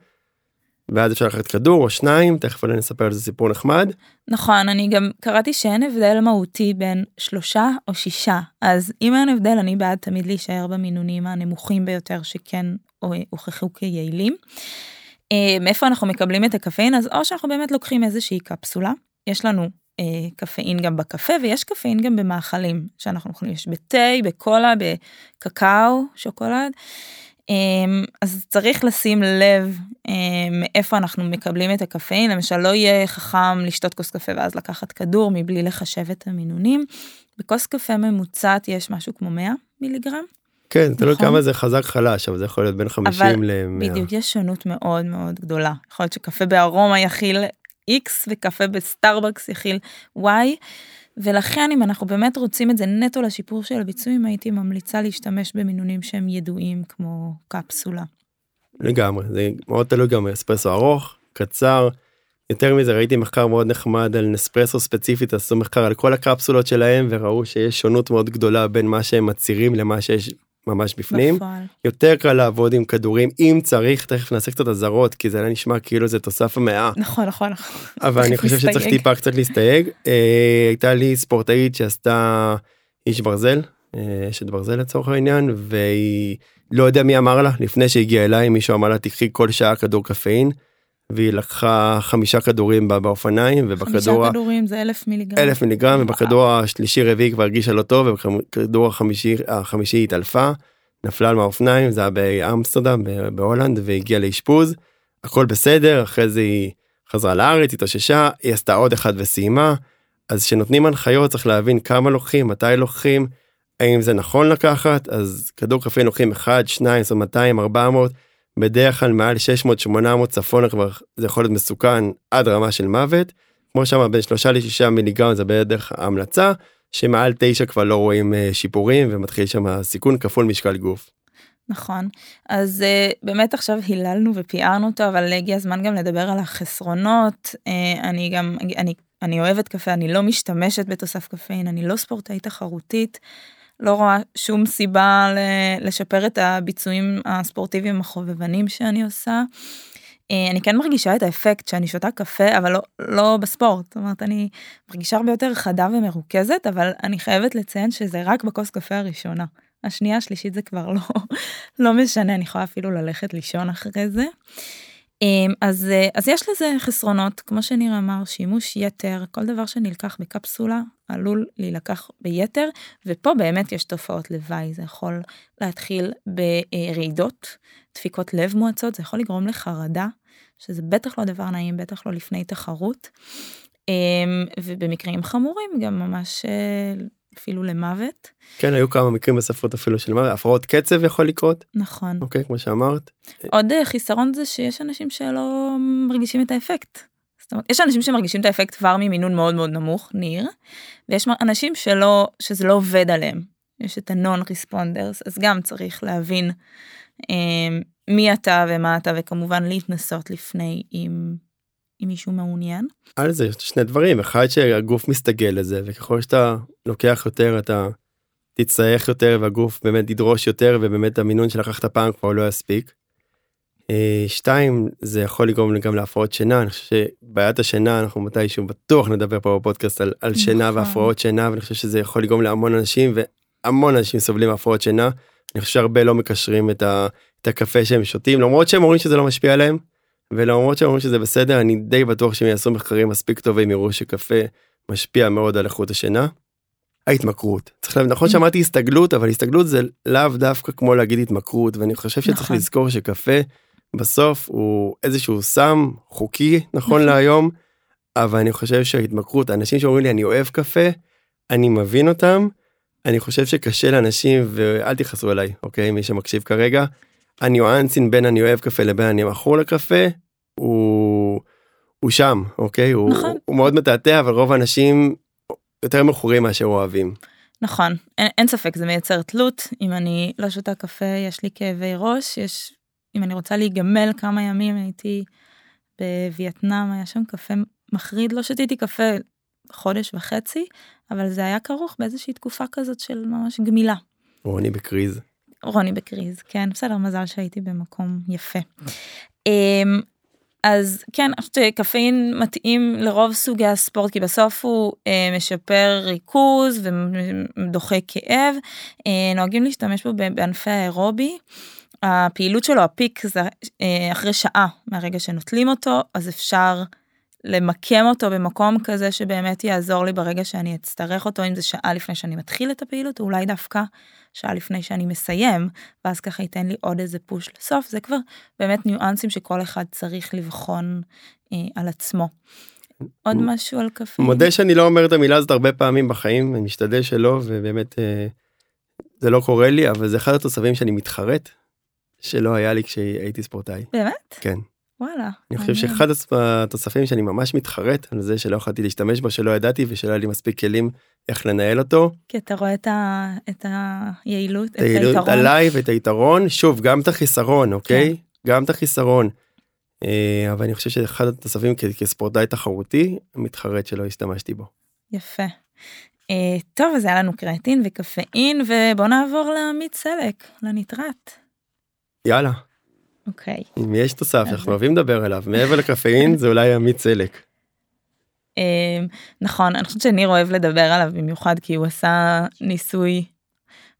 ואז אפשר לקחת כדור או שניים תכף אני אספר על זה סיפור נחמד. נכון אני גם קראתי שאין הבדל מהותי בין שלושה או שישה אז אם אין הבדל אני בעד תמיד להישאר במינונים הנמוכים ביותר שכן הוכחו כיעילים. אה, מאיפה אנחנו מקבלים את הקפאין אז או שאנחנו באמת לוקחים איזושהי קפסולה יש לנו אה, קפאין גם בקפה ויש קפאין גם במאכלים שאנחנו יכולים, יש בתה, בקולה, בקקאו, שוקולד. אה, אז צריך לשים לב אה, מאיפה אנחנו מקבלים את הקפאין, למשל לא יהיה חכם לשתות כוס קפה ואז לקחת כדור מבלי לחשב את המינונים. בכוס קפה ממוצעת יש משהו כמו 100 מיליגרם. כן, תלוי נכון? כמה זה חזק חלש, אבל זה יכול להיות בין 50 ל-100. בדיוק, יש שונות מאוד מאוד גדולה. יכול להיות שקפה בארומה יכיל X וקפה בסטארבקס יכיל Y. ולכן אם אנחנו באמת רוצים את זה נטו לשיפור של הביצועים הייתי ממליצה להשתמש במינונים שהם ידועים כמו קפסולה. לגמרי זה מאוד תלוי גם אספרסו ארוך קצר. יותר מזה ראיתי מחקר מאוד נחמד על נספרסו ספציפית עשו מחקר על כל הקפסולות שלהם וראו שיש שונות מאוד גדולה בין מה שהם מצהירים למה שיש ממש בפנים. בפועל. יותר קל לעבוד עם כדורים אם צריך תכף נעשה קצת אזהרות כי זה נשמע כאילו זה תוסף המאה. נכון נכון נכון. אבל אני חושב שצריך טיפה קצת להסתייג. אה, הייתה לי ספורטאית שעשתה איש ברזל אה, אשת ברזל לצורך העניין והיא לא יודע מי אמר לה לפני שהגיעה אליי מישהו אמר לה תקחי כל שעה כדור קפאין. והיא לקחה חמישה כדורים באופניים ובכדור חמישה כדורים זה אלף מיליגרם. אלף מיליגרם ובכדור השלישי רביעי כבר הרגישה לא טוב ובכדור החמישי החמישי התעלפה נפלה על מהאופניים זה היה באמסטרדם בהולנד והגיעה לאשפוז. הכל בסדר אחרי זה היא חזרה לארץ התאוששה היא עשתה עוד אחד וסיימה. אז כשנותנים הנחיות צריך להבין כמה לוקחים מתי לוקחים האם זה נכון לקחת אז כדור קפה לוקחים 1 2 200 400 בדרך כלל מעל 600-800 צפונה כבר זה יכול להיות מסוכן עד רמה של מוות. כמו שאמר בין 3 ל-6 מיליגרם זה בדרך ההמלצה שמעל 9 כבר לא רואים אה, שיפורים ומתחיל שם סיכון כפול משקל גוף. נכון אז uh, באמת עכשיו היללנו ופיארנו אותו אבל הגיע הזמן גם לדבר על החסרונות uh, אני גם אני אני אוהבת קפה אני לא משתמשת בתוסף קפאין אני לא ספורטאית תחרותית. לא רואה שום סיבה לשפר את הביצועים הספורטיביים החובבנים שאני עושה. אה, אני כן מרגישה את האפקט שאני שותה קפה אבל לא, לא בספורט זאת אומרת אני מרגישה הרבה יותר חדה ומרוכזת אבל אני חייבת לציין שזה רק בכוס קפה הראשונה השנייה השלישית זה כבר לא לא משנה אני יכולה אפילו ללכת לישון אחרי זה. אמ, אז אה, אז יש לזה חסרונות כמו שניר אמר שימוש יתר כל דבר שנלקח בקפסולה עלול להילקח ביתר ופה באמת יש תופעות לוואי זה יכול להתחיל ברעידות דפיקות לב מועצות זה יכול לגרום לחרדה שזה בטח לא דבר נעים בטח לא לפני תחרות. אמ, ובמקרים חמורים גם ממש אה, אפילו למוות. כן היו כמה מקרים בספרות אפילו של מוות הפרעות קצב יכול לקרות נכון אוקיי כמו שאמרת עוד אה, חיסרון זה שיש אנשים שלא מרגישים את האפקט. זאת אומרת, יש אנשים שמרגישים את האפקט כבר ממינון מאוד מאוד נמוך ניר ויש אנשים שלא שזה לא עובד עליהם יש את הנון ריספונדרס אז גם צריך להבין אה, מי אתה ומה אתה וכמובן להתנסות לפני עם אם מישהו מעוניין. על זה שני דברים אחד שהגוף מסתגל לזה וככל שאתה לוקח יותר אתה תצטרך יותר והגוף באמת ידרוש יותר ובאמת המינון שלקחת פעם כבר לא יספיק. אה, שתיים זה יכול לגרום גם להפרעות שינה אני חושב שבעיית השינה אנחנו מתישהו בטוח נדבר פה בפודקאסט על, על שינה נכון. והפרעות שינה ואני חושב שזה יכול לגרום להמון אנשים והמון אנשים סובלים מהפרעות שינה. אני חושב שהרבה לא מקשרים את, ה, את הקפה שהם שותים למרות שהם אומרים שזה לא משפיע עליהם ולמרות שהם אומרים שזה בסדר אני די בטוח שהם יעשו מחקרים מספיק טובים יראו שקפה משפיע מאוד על איכות השינה. ההתמכרות. צריך להבין, נכון שאמרתי הסתגלות, אבל הסתגלות זה לאו דווקא כמו להגיד התמכרות, ואני חושב שצריך נכון. לזכור שקפה בסוף הוא איזשהו סם חוקי נכון, נכון להיום, אבל אני חושב שההתמכרות, אנשים שאומרים לי אני אוהב קפה, אני מבין אותם, אני חושב שקשה לאנשים, ואל תכעסו אליי, אוקיי, מי שמקשיב כרגע, הניואנסים בין אני אוהב קפה לבין אני מכור לקפה, הוא, הוא שם, אוקיי? נכון. הוא, הוא מאוד מתעתע, אבל רוב האנשים יותר מכורים מאשר אוהבים. נכון, אין, אין ספק, זה מייצר תלות. אם אני לא שותה קפה, יש לי כאבי ראש, יש, אם אני רוצה להיגמל כמה ימים, הייתי בווייטנאם, היה שם קפה מחריד, לא שתיתי קפה חודש וחצי, אבל זה היה כרוך באיזושהי תקופה כזאת של ממש גמילה. רוני בקריז. רוני בקריז, כן, בסדר, מזל שהייתי במקום יפה. אמ, אז כן, אני חושבת שקפאין מתאים לרוב סוגי הספורט, כי בסוף הוא אה, משפר ריכוז ודוחה כאב. אה, נוהגים להשתמש בו בענפי האירובי. הפעילות שלו, הפיק, זה אה, אחרי שעה מהרגע שנוטלים אותו, אז אפשר למקם אותו במקום כזה שבאמת יעזור לי ברגע שאני אצטרך אותו, אם זה שעה לפני שאני מתחיל את הפעילות, או אולי דווקא שעה לפני שאני מסיים, ואז ככה ייתן לי עוד איזה פוש לסוף, זה כבר באמת ניואנסים שכל אחד צריך לבחון אה, על עצמו. עוד משהו על קפה? מודה שאני לא אומר את המילה הזאת הרבה פעמים בחיים, אני משתדל שלא, ובאמת אה, זה לא קורה לי, אבל זה אחד התוספים שאני מתחרט, שלא היה לי כשהייתי ספורטאי. באמת? כן. וואלה. אני חושב שאחד התוספים שאני ממש מתחרט על זה שלא יכולתי להשתמש בו, שלא ידעתי ושלא היה לי מספיק כלים איך לנהל אותו. כי אתה רואה את, ה, את היעילות, את, את היעילות עליי ואת היתרון, שוב, גם את החיסרון, אוקיי? כן. גם את החיסרון. אה, אבל אני חושב שאחד התוספים כספורטאי תחרותי, מתחרט שלא השתמשתי בו. יפה. אה, טוב, אז היה לנו קרטין וקפאין, ובוא נעבור למיץ סלק, לניטרט. יאללה. אוקיי. אם יש תוסף שאנחנו אוהבים לדבר עליו מעבר לקפאין זה אולי המיץ סלק. אמ, נכון אני חושבת שניר אוהב לדבר עליו במיוחד כי הוא עשה ניסוי.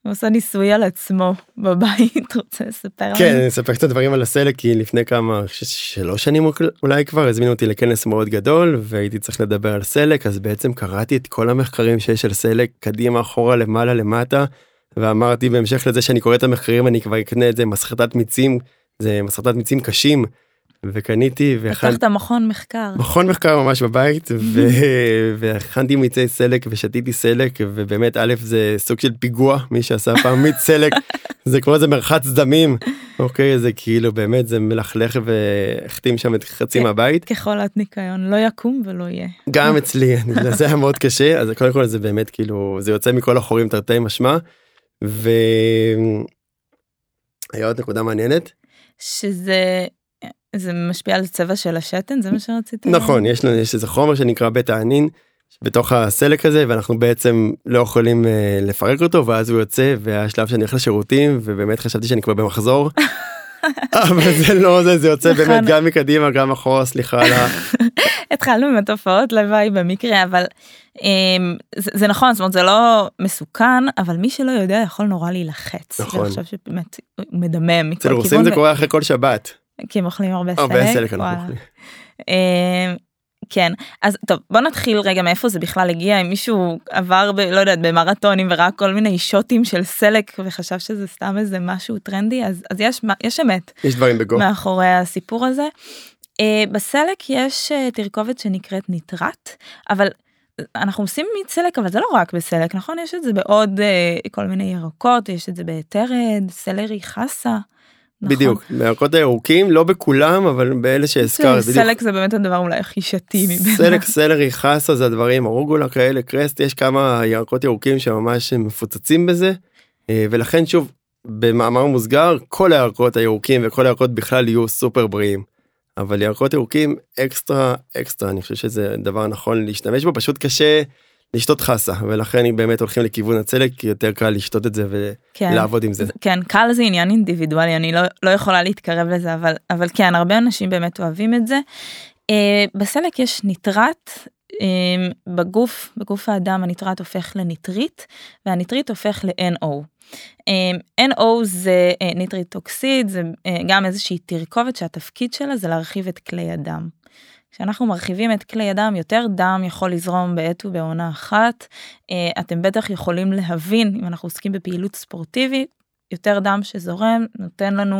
הוא עושה ניסוי על עצמו בבית רוצה לספר כן אני אספר קצת דברים על הסלק כי לפני כמה שלוש שנים אולי כבר הזמינו אותי לכנס מאוד גדול והייתי צריך לדבר על סלק אז בעצם קראתי את כל המחקרים שיש על סלק קדימה אחורה למעלה למטה ואמרתי בהמשך לזה שאני קורא את המחקרים אני כבר אקנה את זה מסחטת מיצים זה מסרטת מיצים קשים. וקניתי והכנתי פתחת מכון מחקר. מכון מחקר ממש בבית ו... והכנתי מיצי סלק ושתיתי סלק ובאמת א' זה סוג של פיגוע מי שעשה פעם מיץ סלק זה כמו איזה מרחץ דמים. אוקיי זה כאילו באמת זה מלכלך והחתים שם את חצי מהבית. כחולת ניקיון לא יקום ולא יהיה. גם אצלי זה היה מאוד קשה אז קודם כל זה באמת כאילו זה יוצא מכל החורים תרתי משמע. והיה עוד נקודה מעניינת שזה זה משפיע על צבע של השתן זה מה שרציתי נכון יש לנו יש איזה חומר שנקרא בית הענין בתוך הסלק הזה ואנחנו בעצם לא יכולים אה, לפרק אותו ואז הוא יוצא והשלב שאני הולך לשירותים ובאמת חשבתי שאני כבר במחזור. אבל זה לא זה זה יוצא באמת נכון. גם מקדימה גם אחורה סליחה על. התחלנו עם התופעות לוואי במקרה אבל אמ, זה, זה נכון זאת אומרת זה לא מסוכן אבל מי שלא יודע יכול נורא להילחץ. נכון. חושב שבאמת מדמם. אצל רוסים זה קורה אחרי כל שבת. כי הם אוכלים הרבה סלק. הרבה סלק אנחנו אוכלים. אמ, כן אז טוב בוא נתחיל רגע מאיפה זה בכלל הגיע אם מישהו עבר ב, לא יודעת במרתונים וראה כל מיני שוטים של סלק וחשב שזה סתם איזה משהו טרנדי אז אז יש יש אמת יש דברים בגו מאחורי הסיפור הזה. Uh, בסלק יש uh, תרכובת שנקראת ניטרט אבל אנחנו עושים מצלק אבל זה לא רק בסלק נכון יש את זה בעוד uh, כל מיני ירקות יש את זה בתרד סלרי חסה. נכון. בדיוק בירקות הירוקים לא בכולם אבל באלה שהזכרת. סלק זה באמת הדבר אולי הכי שתי מבין. סלק סלרי חסה זה הדברים ארוגולה כאלה cress יש כמה ירקות ירוקים שממש מפוצצים בזה ולכן שוב במאמר מוסגר כל הירקות הירוקים וכל הירקות בכלל יהיו סופר בריאים. אבל ירקות ירוקים אקסטרה אקסטרה אני חושב שזה דבר נכון להשתמש בו פשוט קשה לשתות חסה ולכן באמת הולכים לכיוון הסלק יותר קל לשתות את זה. ולעבוד כן, עם זה. כן קל זה עניין אינדיבידואלי אני לא, לא יכולה להתקרב לזה אבל אבל כן הרבה אנשים באמת אוהבים את זה. Uh, בסלק יש ניטרט בגוף בגוף האדם הניטרט הופך לניטרית והניטרית הופך ל-NO. Um, NO זה uh, ניטרית טוקסיד זה uh, גם איזושהי תרכובת שהתפקיד שלה זה להרחיב את כלי הדם. כשאנחנו מרחיבים את כלי הדם, יותר דם יכול לזרום בעת ובעונה אחת. אתם בטח יכולים להבין, אם אנחנו עוסקים בפעילות ספורטיבית, יותר דם שזורם נותן לנו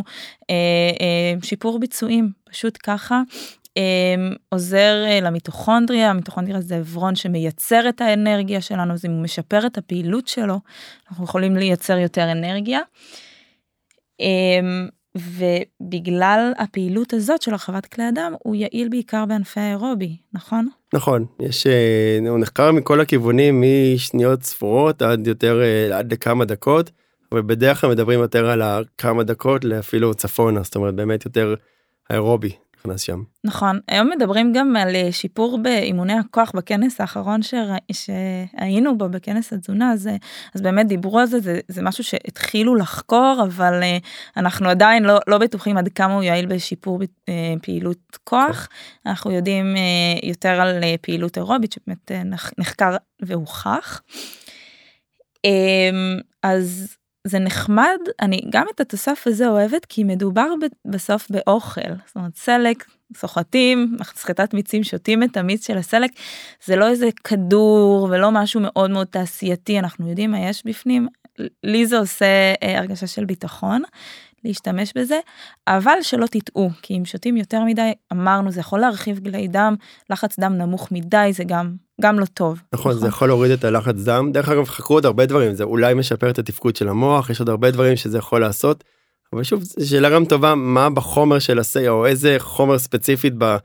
אה, אה, שיפור ביצועים, פשוט ככה. אה, עוזר אה, למיטוכונדריה, המיטוכונדריה זה עברון שמייצר את האנרגיה שלנו, הוא משפר את הפעילות שלו, אנחנו יכולים לייצר יותר אנרגיה. אה, ובגלל הפעילות הזאת של הרחבת כלי הדם, הוא יעיל בעיקר בענפי האירובי, נכון? נכון, יש, אה, הוא נחקר מכל הכיוונים, משניות ספורות עד יותר, אה, עד לכמה דקות. אבל בדרך כלל מדברים יותר על כמה דקות לאפילו צפונה, זאת אומרת באמת יותר אירובי נכנס שם. נכון, היום מדברים גם על אה, שיפור באימוני הכוח בכנס האחרון שרא, שהיינו בו בכנס התזונה, אז, אז באמת דיברו על זה, זה, זה משהו שהתחילו לחקור, אבל uh, אנחנו עדיין לא, לא בטוחים עד כמה הוא יעיל בשיפור פעילות כוח. אנחנו יודעים יותר על פעילות אירובית שבאמת נחקר והוכח. Um, אז זה נחמד, אני גם את התוסף הזה אוהבת כי מדובר בסוף באוכל, זאת אומרת סלק, סוחטים, סחיטת מיצים, שותים את המיץ של הסלק, זה לא איזה כדור ולא משהו מאוד מאוד תעשייתי, אנחנו יודעים מה יש בפנים, לי זה עושה אה, הרגשה של ביטחון. להשתמש בזה, אבל שלא תטעו, כי אם שותים יותר מדי, אמרנו, זה יכול להרחיב גלי דם, לחץ דם נמוך מדי, זה גם, גם לא טוב. נכון, נכון, זה יכול להוריד את הלחץ דם. דרך אגב, חקרו עוד הרבה דברים, זה אולי משפר את התפקוד של המוח, יש עוד הרבה דברים שזה יכול לעשות. אבל שוב, שאלה גם טובה, מה בחומר של הסי, או איזה חומר ספציפית ב...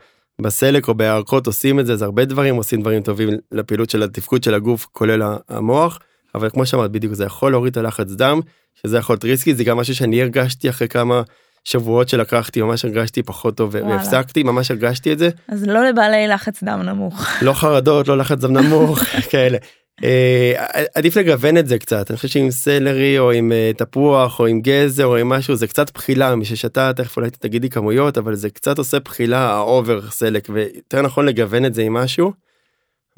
בסלק או בירקות עושים את זה, אז הרבה דברים עושים דברים טובים לפעילות של התפקוד של הגוף, כולל המוח, אבל כמו שאמרת בדיוק, זה יכול להוריד את הלחץ דם, שזה יכול להיות risky זה גם משהו שאני הרגשתי אחרי כמה שבועות שלקחתי ממש הרגשתי פחות טוב והפסקתי ממש הרגשתי את זה. אז לא לבעלי לחץ דם נמוך. לא חרדות לא לחץ דם נמוך כאלה. אה, עדיף לגוון את זה קצת אני חושב שעם סלרי או עם אה, תפוח או עם גזר או עם משהו זה קצת בחילה מי ששתה תכף אולי תגידי כמויות אבל זה קצת עושה בחילה ה over סלק ויותר נכון לגוון את זה עם משהו.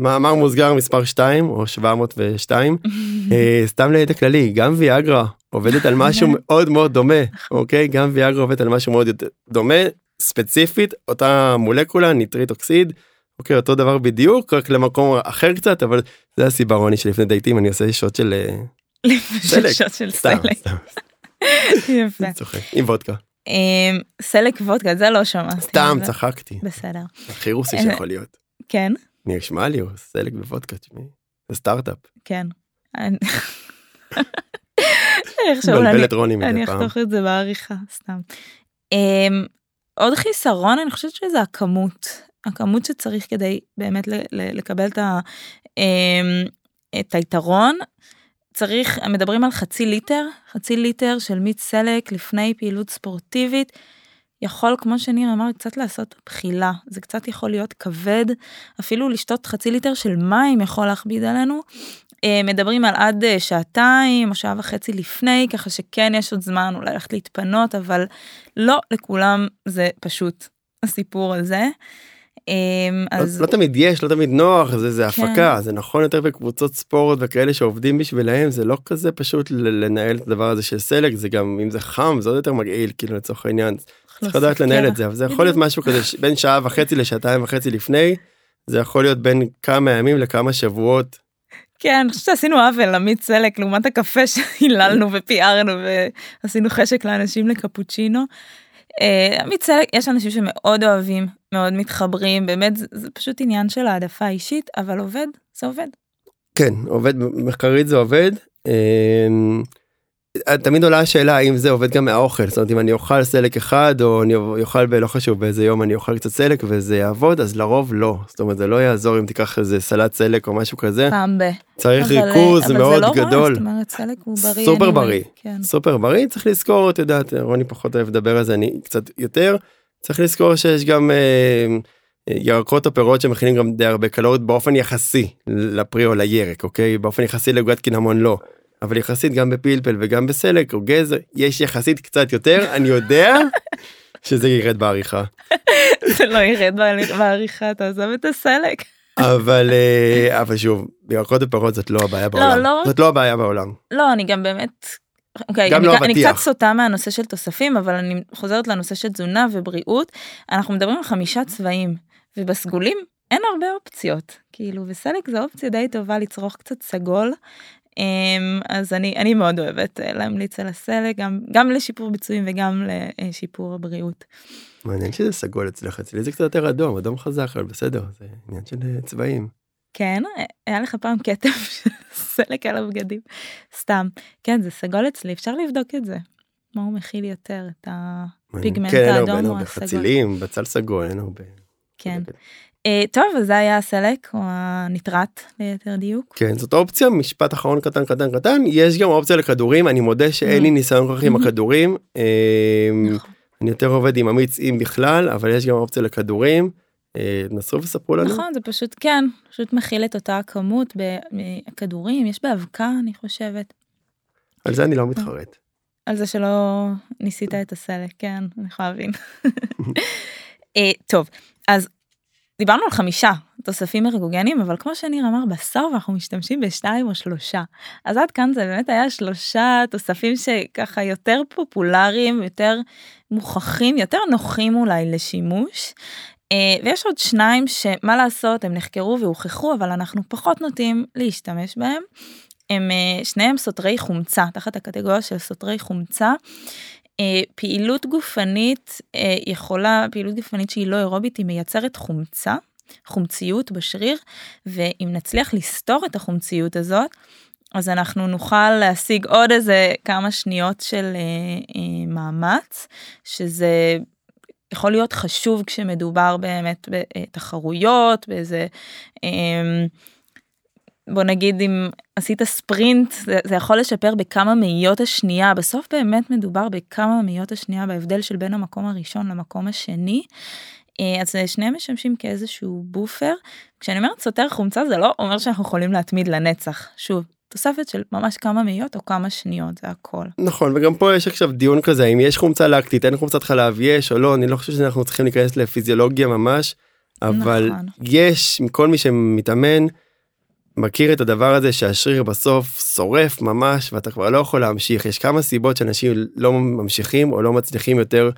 מאמר מוסגר מספר 2 או 702 אה, סתם לידע כללי גם ויאגרה עובדת על משהו מאוד מאוד דומה. אוקיי גם ויאגרה עובדת על משהו מאוד דומה ספציפית אותה מולקולה ניטרית אוקסיד. אוקיי אותו דבר בדיוק רק למקום אחר קצת אבל זה הסיבה רוני שלפני דייטים אני עושה שוט של אה, שוט של סלק. עם וודקה. אמ, סלק וודקה זה לא שמעתי. סתם צחקתי. בסדר. הכי רוסי אה, שיכול להיות. כן. נשמע לי הוא סלק בוודקה תשמעי. זה סטארט-אפ. כן. מבלבלת רוני מדי פעם. אני אחתוך את זה בעריכה סתם. אמ, עוד חיסרון אני חושבת שזה הכמות הכמות שצריך כדי באמת לקבל את, ה, אמ, את היתרון. צריך מדברים על חצי ליטר חצי ליטר של מיץ סלק לפני פעילות ספורטיבית. יכול כמו שניר אמר קצת לעשות בחילה זה קצת יכול להיות כבד אפילו לשתות חצי ליטר של מים יכול להכביד עלינו אה, מדברים על עד אה, שעתיים או שעה וחצי לפני ככה שכן יש עוד זמן אולי ללכת להתפנות אבל לא לכולם זה פשוט הסיפור הזה. אה, אז לא, לא תמיד יש לא תמיד נוח זה זה כן. הפקה זה נכון יותר בקבוצות ספורט וכאלה שעובדים בשבילהם זה לא כזה פשוט לנהל את הדבר הזה של סלק זה גם אם זה חם זה עוד יותר מגעיל כאילו לצורך העניין צריך לדעת לנהל את זה אבל זה יכול להיות משהו כזה בין שעה וחצי לשעתיים וחצי לפני זה יכול להיות בין כמה ימים לכמה שבועות כן, אני חושבת שעשינו עוול למיץ סלק לעומת הקפה שהיללנו ופיארנו ועשינו חשק לאנשים לקפוצ'ינו. עמית סלק, יש אנשים שמאוד אוהבים, מאוד מתחברים, באמת זה, זה פשוט עניין של העדפה אישית, אבל עובד, זה עובד. כן, עובד, מחקרית זה עובד. תמיד עולה השאלה האם זה עובד גם מהאוכל. זאת אומרת אם אני אוכל סלק אחד או אני אוכל בלא חשוב באיזה יום אני אוכל קצת סלק וזה יעבוד אז לרוב לא. זאת אומרת זה לא יעזור אם תיקח איזה סלט סלק או משהו כזה. פעם ב... צריך אבל, ריכוז אבל מאוד לא גדול. רע, אומרת, סלק הוא בריא סופר בריא. כן. סופר בריא צריך לזכור את יודעת רוני פחות אוהב לדבר על זה אני קצת יותר. צריך לזכור שיש גם. אה, ירקות או פירות שמכינים גם די הרבה קלוריות באופן יחסי לפרי או לירק אוקיי? באופן יחסי לעוגת קינמון לא אבל יחסית גם בפלפל וגם בסלק או גזר יש יחסית קצת יותר אני יודע שזה ירד בעריכה. זה לא ירד בעריכה תעזוב את הסלק. אבל אה, אבל שוב בירקות ופירות זאת לא הבעיה לא, בעולם לא, זאת לא הבעיה בעולם. לא אני גם באמת. אוקיי, גם אני, לא אני קצת סוטה מהנושא של תוספים אבל אני חוזרת לנושא של תזונה ובריאות אנחנו מדברים על חמישה צבעים ובסגולים אין הרבה אופציות, כאילו, וסלק זה אופציה די טובה לצרוך קצת סגול. אמ, אז אני, אני מאוד אוהבת אה, להמליץ על הסלק, גם, גם לשיפור ביצועים וגם לשיפור הבריאות. מעניין שזה סגול אצלך, אצלי זה קצת יותר אדום, אדום חזק, אבל בסדר, זה עניין של אה, צבעים. כן, היה לך פעם כתב של סלק על הבגדים, סתם. כן, זה סגול אצלי, אפשר לבדוק את זה. מה הוא מכיל יותר, את הפיגמנט כן, האדום או הסגול. כן, אין הרבה, חצילים, בצל סגול, אין הרבה. כן. Uh, טוב, אז זה היה הסלק, או הניטרט ליתר דיוק. כן, זאת אופציה, משפט אחרון קטן קטן קטן, יש גם אופציה לכדורים, אני מודה שאין לי. ניסיון כל כך עם. הכדורים. אמ, נכון. אני יותר עובד עם אמיץ אם בכלל, אבל יש גם אופציה לכדורים. אה, נסו וספרו לנו. נכון, זה פשוט, כן, פשוט מכיל את אותה הכמות בכדורים, יש באבקה, אני חושבת. על זה אני לא מתחרט. על זה שלא ניסית את הסלק, כן, אני יכולה להבין. אה, טוב, אז דיברנו על חמישה תוספים ארגוגנים אבל כמו שניר אמר בסוף אנחנו משתמשים בשתיים או שלושה אז עד כאן זה באמת היה שלושה תוספים שככה יותר פופולריים יותר מוכחים יותר נוחים אולי לשימוש. אה, ויש עוד שניים שמה לעשות הם נחקרו והוכחו אבל אנחנו פחות נוטים להשתמש בהם. הם אה, שניהם סותרי חומצה תחת הקטגוריה של סותרי חומצה. אה, פעילות גופנית אה, יכולה, פעילות גופנית שהיא לא אירובית, היא מייצרת חומצה, חומציות בשריר, ואם נצליח לסתור את החומציות הזאת, אז אנחנו נוכל להשיג עוד איזה כמה שניות של אה, מאמץ, שזה יכול להיות חשוב כשמדובר באמת בתחרויות, באיזה... אה, בוא נגיד אם עשית ספרינט זה, זה יכול לשפר בכמה מאיות השנייה בסוף באמת מדובר בכמה מאיות השנייה בהבדל של בין המקום הראשון למקום השני. אה, אז שניהם משמשים כאיזשהו בופר כשאני אומרת סותר חומצה זה לא אומר שאנחנו יכולים להתמיד לנצח שוב תוספת של ממש כמה מאיות או כמה שניות זה הכל. נכון וגם פה יש עכשיו דיון כזה אם יש חומצה לקטית אין חומצת חלב יש או לא אני לא חושב שאנחנו צריכים להיכנס לפיזיולוגיה ממש אבל נכון. יש מכל מי שמתאמן. מכיר את הדבר הזה שהשריר בסוף שורף ממש ואתה כבר לא יכול להמשיך. יש כמה סיבות שאנשים לא ממשיכים או לא מצליחים יותר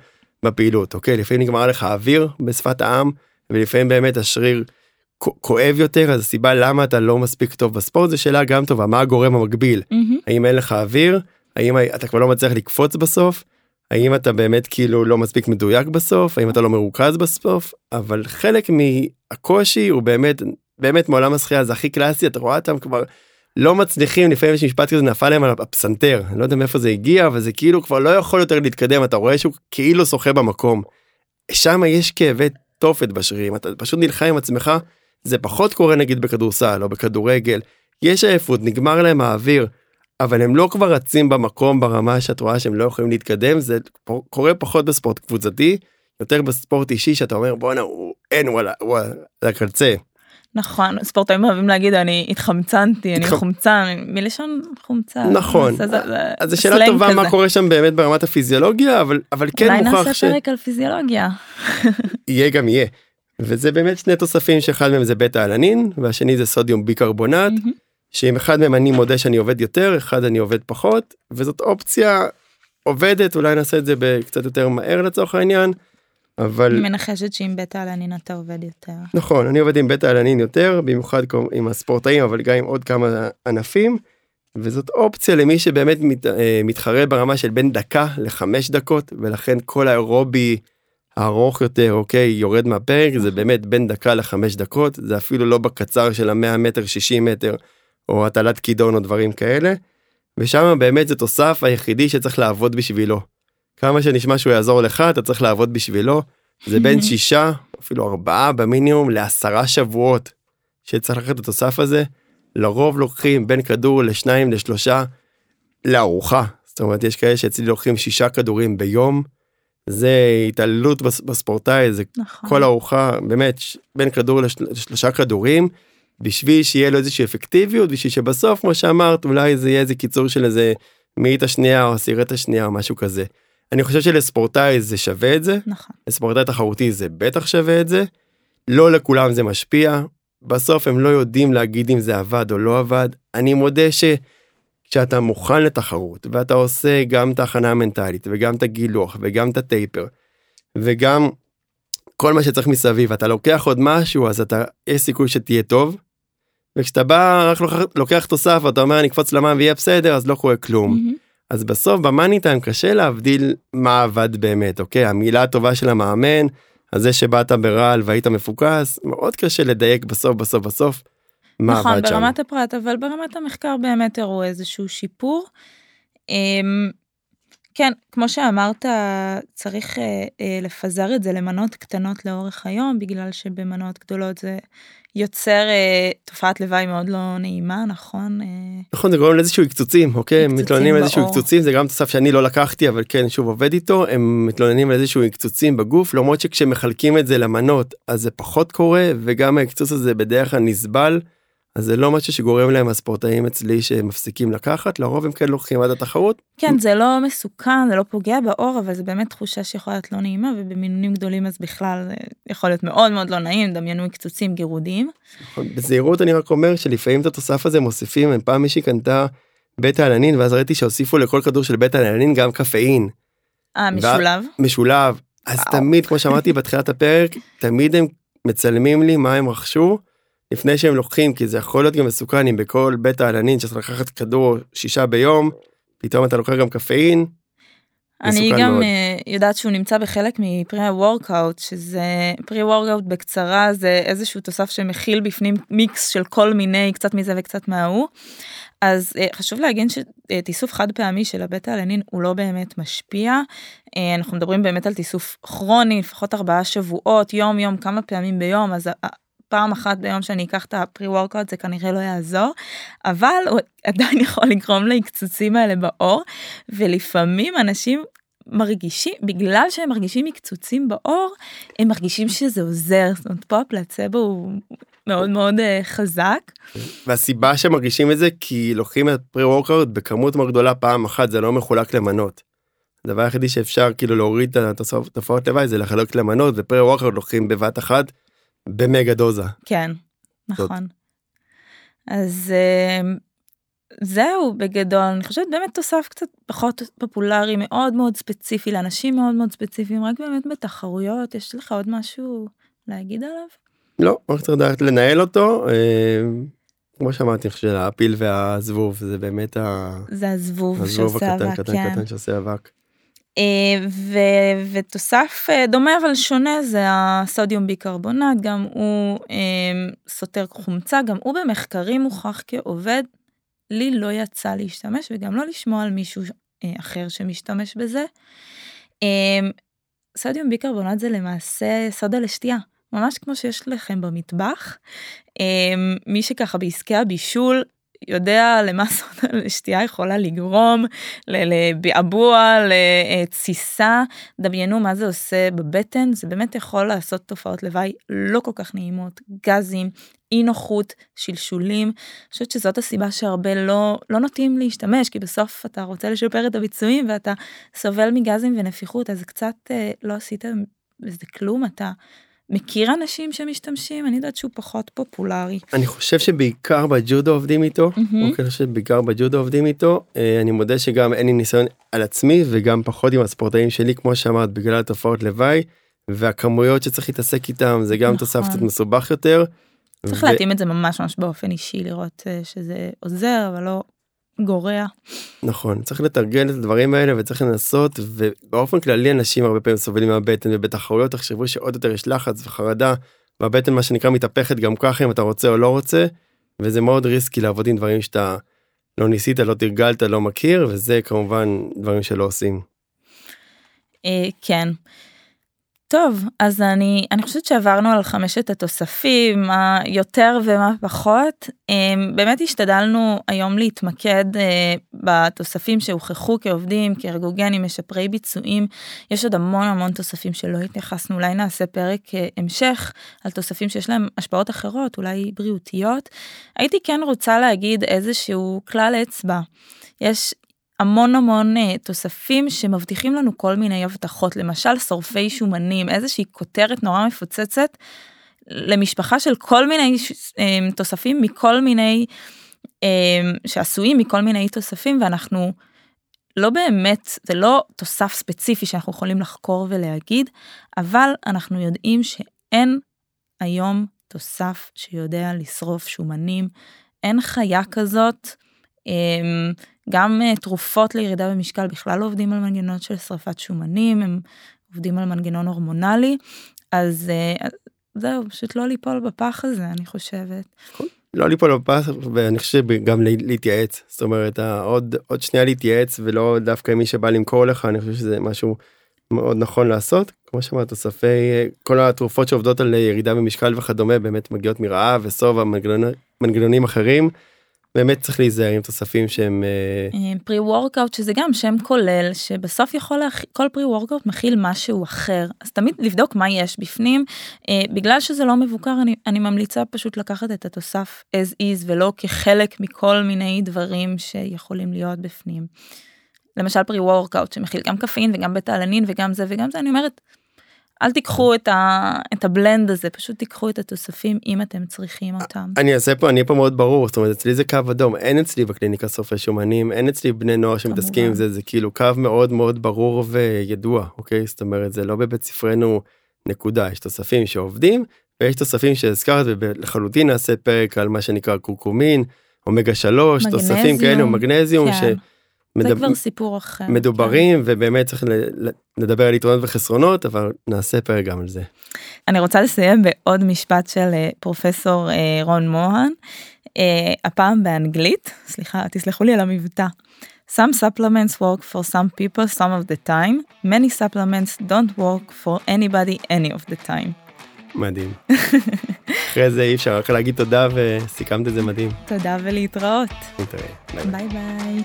בפעילות אוקיי? לפעמים נגמר לך האוויר בשפת העם ולפעמים באמת השריר כואב יותר אז הסיבה למה אתה לא מספיק טוב בספורט זה שאלה גם טובה מה הגורם המקביל? mm-hmm. האם אין לך אוויר? האם אתה כבר לא מצליח לקפוץ בסוף? האם אתה באמת כאילו לא מספיק מדויק בסוף? האם אתה לא מרוכז בסוף? אבל חלק מהקושי הוא באמת באמת מעולם השחייה זה הכי קלאסי אתה רואה אותם כבר לא מצליחים לפעמים יש משפט כזה נפל להם על הפסנתר אני לא יודע מאיפה זה הגיע אבל זה כאילו כבר לא יכול יותר להתקדם אתה רואה שהוא כאילו שוחה במקום. שם יש כאבי תופת בשרירים אתה פשוט נלחם עם עצמך זה פחות קורה נגיד בכדורסל או בכדורגל יש עייפות נגמר להם האוויר אבל הם לא כבר רצים במקום ברמה שאת רואה שהם לא יכולים להתקדם זה קורה פחות בספורט קבוצתי יותר בספורט אישי שאתה אומר בואנה הוא אין וואלה הוא על הקצה. נכון ספורטאים אוהבים להגיד אני התחמצנתי אני חומצן מלשון חומצה נכון אז זו שאלה טובה מה קורה שם באמת ברמת הפיזיולוגיה אבל אבל כן מוכרח אולי נעשה פרק על פיזיולוגיה. יהיה גם יהיה. וזה באמת שני תוספים שאחד מהם זה בטא אלנין והשני זה סודיום ביקרבונט שעם אחד מהם אני מודה שאני עובד יותר אחד אני עובד פחות וזאת אופציה עובדת אולי נעשה את זה קצת יותר מהר לצורך העניין. אבל... אני מנחשת שעם בטא אלנין אתה עובד יותר. נכון, אני עובד עם בטא אלנין יותר, במיוחד עם הספורטאים, אבל גם עם עוד כמה ענפים, וזאת אופציה למי שבאמת מת, אה, מתחרה ברמה של בין דקה לחמש דקות, ולכן כל האירובי הארוך יותר, אוקיי, יורד מהפרק, זה באמת בין דקה לחמש דקות, זה אפילו לא בקצר של המאה מטר, שישים מטר, או הטלת כידון או דברים כאלה, ושם באמת זה תוסף היחידי שצריך לעבוד בשבילו. כמה שנשמע שהוא יעזור לך אתה צריך לעבוד בשבילו זה בין שישה אפילו ארבעה במינימום לעשרה שבועות שצריך לקחת את התוסף הזה לרוב לוקחים בין כדור לשניים לשלושה לארוחה זאת אומרת יש כאלה שאצלי לוקחים שישה כדורים ביום. זה התעללות בספורטאי זה נכון. כל ארוחה באמת בין כדור לשלושה כדורים בשביל שיהיה לו איזושהי אפקטיביות בשביל שבסוף כמו שאמרת אולי זה יהיה איזה קיצור של איזה מאית השנייה או עשירת השנייה או משהו כזה. אני חושב שלספורטאי זה שווה את זה, נכון. לספורטאי תחרותי זה בטח שווה את זה, לא לכולם זה משפיע, בסוף הם לא יודעים להגיד אם זה עבד או לא עבד, אני מודה שכשאתה מוכן לתחרות ואתה עושה גם את ההכנה המנטלית וגם את הגילוח וגם את הטייפר וגם כל מה שצריך מסביב אתה לוקח עוד משהו אז אתה יש סיכוי שתהיה טוב. וכשאתה בא רק לוקח, לוקח תוסף ואתה אומר אני אקפוץ למים ויהיה בסדר אז לא קורה כלום. Mm-hmm. אז בסוף במאני טיים קשה להבדיל מה עבד באמת אוקיי המילה הטובה של המאמן. אז זה שבאת ברעל והיית מפוקס מאוד קשה לדייק בסוף בסוף בסוף. מה נכון, עבד שם. ברמת הפרט אבל ברמת המחקר באמת הראו איזשהו שיפור. אמ, כן, כמו שאמרת, צריך אה, אה, לפזר את זה למנות קטנות לאורך היום, בגלל שבמנות גדולות זה יוצר אה, תופעת לוואי מאוד לא נעימה, נכון? אה... נכון, זה גורם לאיזשהו קצוצים, אוקיי? הם מתלוננים על איזשהו קצוצים, זה גם תוסף שאני לא לקחתי, אבל כן, שוב עובד איתו, הם מתלוננים על איזשהו קצוצים בגוף, למרות שכשמחלקים את זה למנות, אז זה פחות קורה, וגם הקצוץ הזה בדרך כלל נסבל. אז זה לא משהו שגורם להם הספורטאים אצלי שמפסיקים לקחת לרוב הם כן לוקחים עד התחרות. כן זה לא מסוכן זה לא פוגע באור אבל זה באמת תחושה שיכולה להיות לא נעימה ובמינונים גדולים אז בכלל זה יכול להיות מאוד מאוד לא נעים דמיינו קצוצים גירודים. נכון, בזהירות אני רק אומר שלפעמים את התוסף הזה מוסיפים פעם מישהי קנתה בטא אלנין ואז ראיתי שהוסיפו לכל כדור של בטא אלנין גם קפאין. אה משולב? משולב אז תמיד כמו שאמרתי בתחילת הפרק תמיד הם מצלמים לי מה הם רכשו. לפני שהם לוקחים כי זה יכול להיות גם מסוכן אם בכל בית העלנין שאתה לקחת כדור שישה ביום פתאום אתה לוקח גם קפאין. אני גם מאוד. אה, יודעת שהוא נמצא בחלק מפרי הוורקאוט שזה פרי וורקאוט בקצרה זה איזשהו תוסף שמכיל בפנים מיקס של כל מיני קצת מזה וקצת מההוא. אז אה, חשוב להגיד שתיסוף חד פעמי של הבטא אלנין הוא לא באמת משפיע. אה, אנחנו מדברים באמת על תיסוף כרוני לפחות ארבעה שבועות יום יום כמה פעמים ביום אז פעם אחת ביום שאני אקח את הפרי וורקאוט זה כנראה לא יעזור אבל הוא עדיין יכול לגרום להקצוצים האלה בעור ולפעמים אנשים מרגישים בגלל שהם מרגישים מקצוצים בעור הם מרגישים שזה עוזר זאת אומרת פה הפלצבו הוא מאוד מאוד uh, חזק. והסיבה שמרגישים את זה כי לוקחים את פרי וורקאוט בכמות מאוד גדולה פעם אחת זה לא מחולק למנות. הדבר היחידי שאפשר כאילו להוריד את התופעות לוואי זה לחלק למנות ופרי וורקאוט לוקחים בבת אחת במגה דוזה. כן, נכון. אז אה, זהו בגדול, אני חושבת באמת תוסף קצת פחות פופולרי, מאוד מאוד ספציפי, לאנשים מאוד מאוד ספציפיים, רק באמת בתחרויות, יש לך עוד משהו להגיד עליו? לא, רק צריך לדעת לנהל אותו. אה, כמו שאמרתי, אני חושב שהפיל והזבוב זה באמת ה... זה הזבוב כן. הזבוב הקטן קטן קטן שעושה אבק. אה, ו, ותוסף אה, דומה אבל שונה זה הסודיום ביקרבונט גם הוא אה, סותר חומצה גם הוא במחקרים מוכח כעובד. לי לא יצא להשתמש וגם לא לשמוע על מישהו אחר שמשתמש בזה. סודיום ביקרבונט זה למעשה סודה לשתייה ממש כמו שיש לכם במטבח. מי שככה בעסקי הבישול יודע למה סודה לשתייה יכולה לגרום, לביעבוע, לתסיסה. דמיינו מה זה עושה בבטן, זה באמת יכול לעשות תופעות לוואי לא כל כך נעימות, גזים, אי נוחות, שלשולים. אני חושבת שזאת הסיבה שהרבה לא, לא נוטים להשתמש, כי בסוף אתה רוצה לשפר את הביצועים ואתה סובל מגזים ונפיחות, אז קצת אה, לא עשית בזה כלום, אתה... מכיר אנשים שמשתמשים אני יודעת שהוא פחות פופולרי. אני חושב שבעיקר בג'ודו עובדים איתו, mm-hmm. אני חושב שבעיקר בג'ודו עובדים איתו, אה, אני מודה שגם אין לי ניסיון על עצמי וגם פחות עם הספורטאים שלי כמו שאמרת בגלל התופעות לוואי והכמויות שצריך להתעסק איתם זה גם נכון. תוסף קצת מסובך יותר. צריך ו... להתאים את זה ממש ממש באופן אישי לראות אה, שזה עוזר אבל לא גורע. נכון צריך לתרגל את הדברים האלה וצריך לנסות ובאופן כללי אנשים הרבה פעמים סובלים מהבטן ובתחרויות תחשבו שעוד יותר יש לחץ וחרדה והבטן מה שנקרא מתהפכת גם ככה אם אתה רוצה או לא רוצה וזה מאוד ריסקי לעבוד עם דברים שאתה לא ניסית לא תרגלת לא מכיר וזה כמובן דברים שלא עושים. אה, כן. טוב, אז אני, אני חושבת שעברנו על חמשת התוספים, מה יותר ומה פחות. אמ, באמת השתדלנו היום להתמקד אה, בתוספים שהוכחו כעובדים, כארגוגנים, משפרי ביצועים. יש עוד המון המון תוספים שלא התייחסנו, אולי נעשה פרק אה, המשך על תוספים שיש להם השפעות אחרות, אולי בריאותיות. הייתי כן רוצה להגיד איזשהו כלל אצבע. יש המון המון uh, תוספים שמבטיחים לנו כל מיני הבטחות, למשל שורפי שומנים, איזושהי כותרת נורא מפוצצת למשפחה של כל מיני uh, תוספים מכל מיני, uh, שעשויים מכל מיני תוספים ואנחנו לא באמת, זה לא תוסף ספציפי שאנחנו יכולים לחקור ולהגיד, אבל אנחנו יודעים שאין היום תוסף שיודע לשרוף שומנים, אין חיה כזאת. גם אה, תרופות לירידה במשקל בכלל לא עובדים על מנגנון של שרפת שומנים, הם עובדים על מנגנון הורמונלי, אז אה, זהו, פשוט לא ליפול בפח הזה, אני חושבת. לא ליפול בפח, ואני חושב גם להתייעץ, זאת אומרת, עוד, עוד שנייה להתייעץ, ולא דווקא מי שבא למכור לך, אני חושב שזה משהו מאוד נכון לעשות. כמו שאמרת, תוספי, כל התרופות שעובדות על ירידה במשקל וכדומה, באמת מגיעות מרעב ושובע, מנגנונים אחרים. באמת צריך להיזהר עם תוספים שהם פרי uh... וורקאוט שזה גם שם כולל שבסוף יכול להכיל כל פרי וורקאוט מכיל משהו אחר אז תמיד לבדוק מה יש בפנים uh, בגלל שזה לא מבוקר אני, אני ממליצה פשוט לקחת את התוסף as is ולא כחלק מכל מיני דברים שיכולים להיות בפנים. למשל פרי וורקאוט שמכיל גם קפאין וגם בטא אלנין וגם זה וגם זה אני אומרת אל תיקחו את, ה, את הבלנד הזה, פשוט תיקחו את התוספים אם אתם צריכים אותם. אני אעשה פה, אני פה מאוד ברור, זאת אומרת, אצלי זה קו אדום, אין אצלי בקליניקה סופי שומנים, אין אצלי בני נוער שמתעסקים עם זה, זה כאילו קו מאוד מאוד ברור וידוע, אוקיי? זאת אומרת, זה לא בבית ספרנו נקודה, יש תוספים שעובדים, ויש תוספים שהזכרת, ולחלוטין נעשה פרק על מה שנקרא קורקומין, אומגה 3, תוספים כאלו, מגנזיום, כן. מדבר... זה כבר סיפור אחר. מדוברים כן. ובאמת צריך לדבר על יתרונות וחסרונות אבל נעשה פרק גם על זה. אני רוצה לסיים בעוד משפט של אה, פרופסור אה, רון מוהן אה, הפעם באנגלית סליחה תסלחו לי על המבטא. Some supplements work for some people some of the time, many supplements don't work for anybody any of the time. מדהים. אחרי זה אי אפשר רק להגיד תודה וסיכמת את זה מדהים. תודה ולהתראות. נתראה. ביי ביי.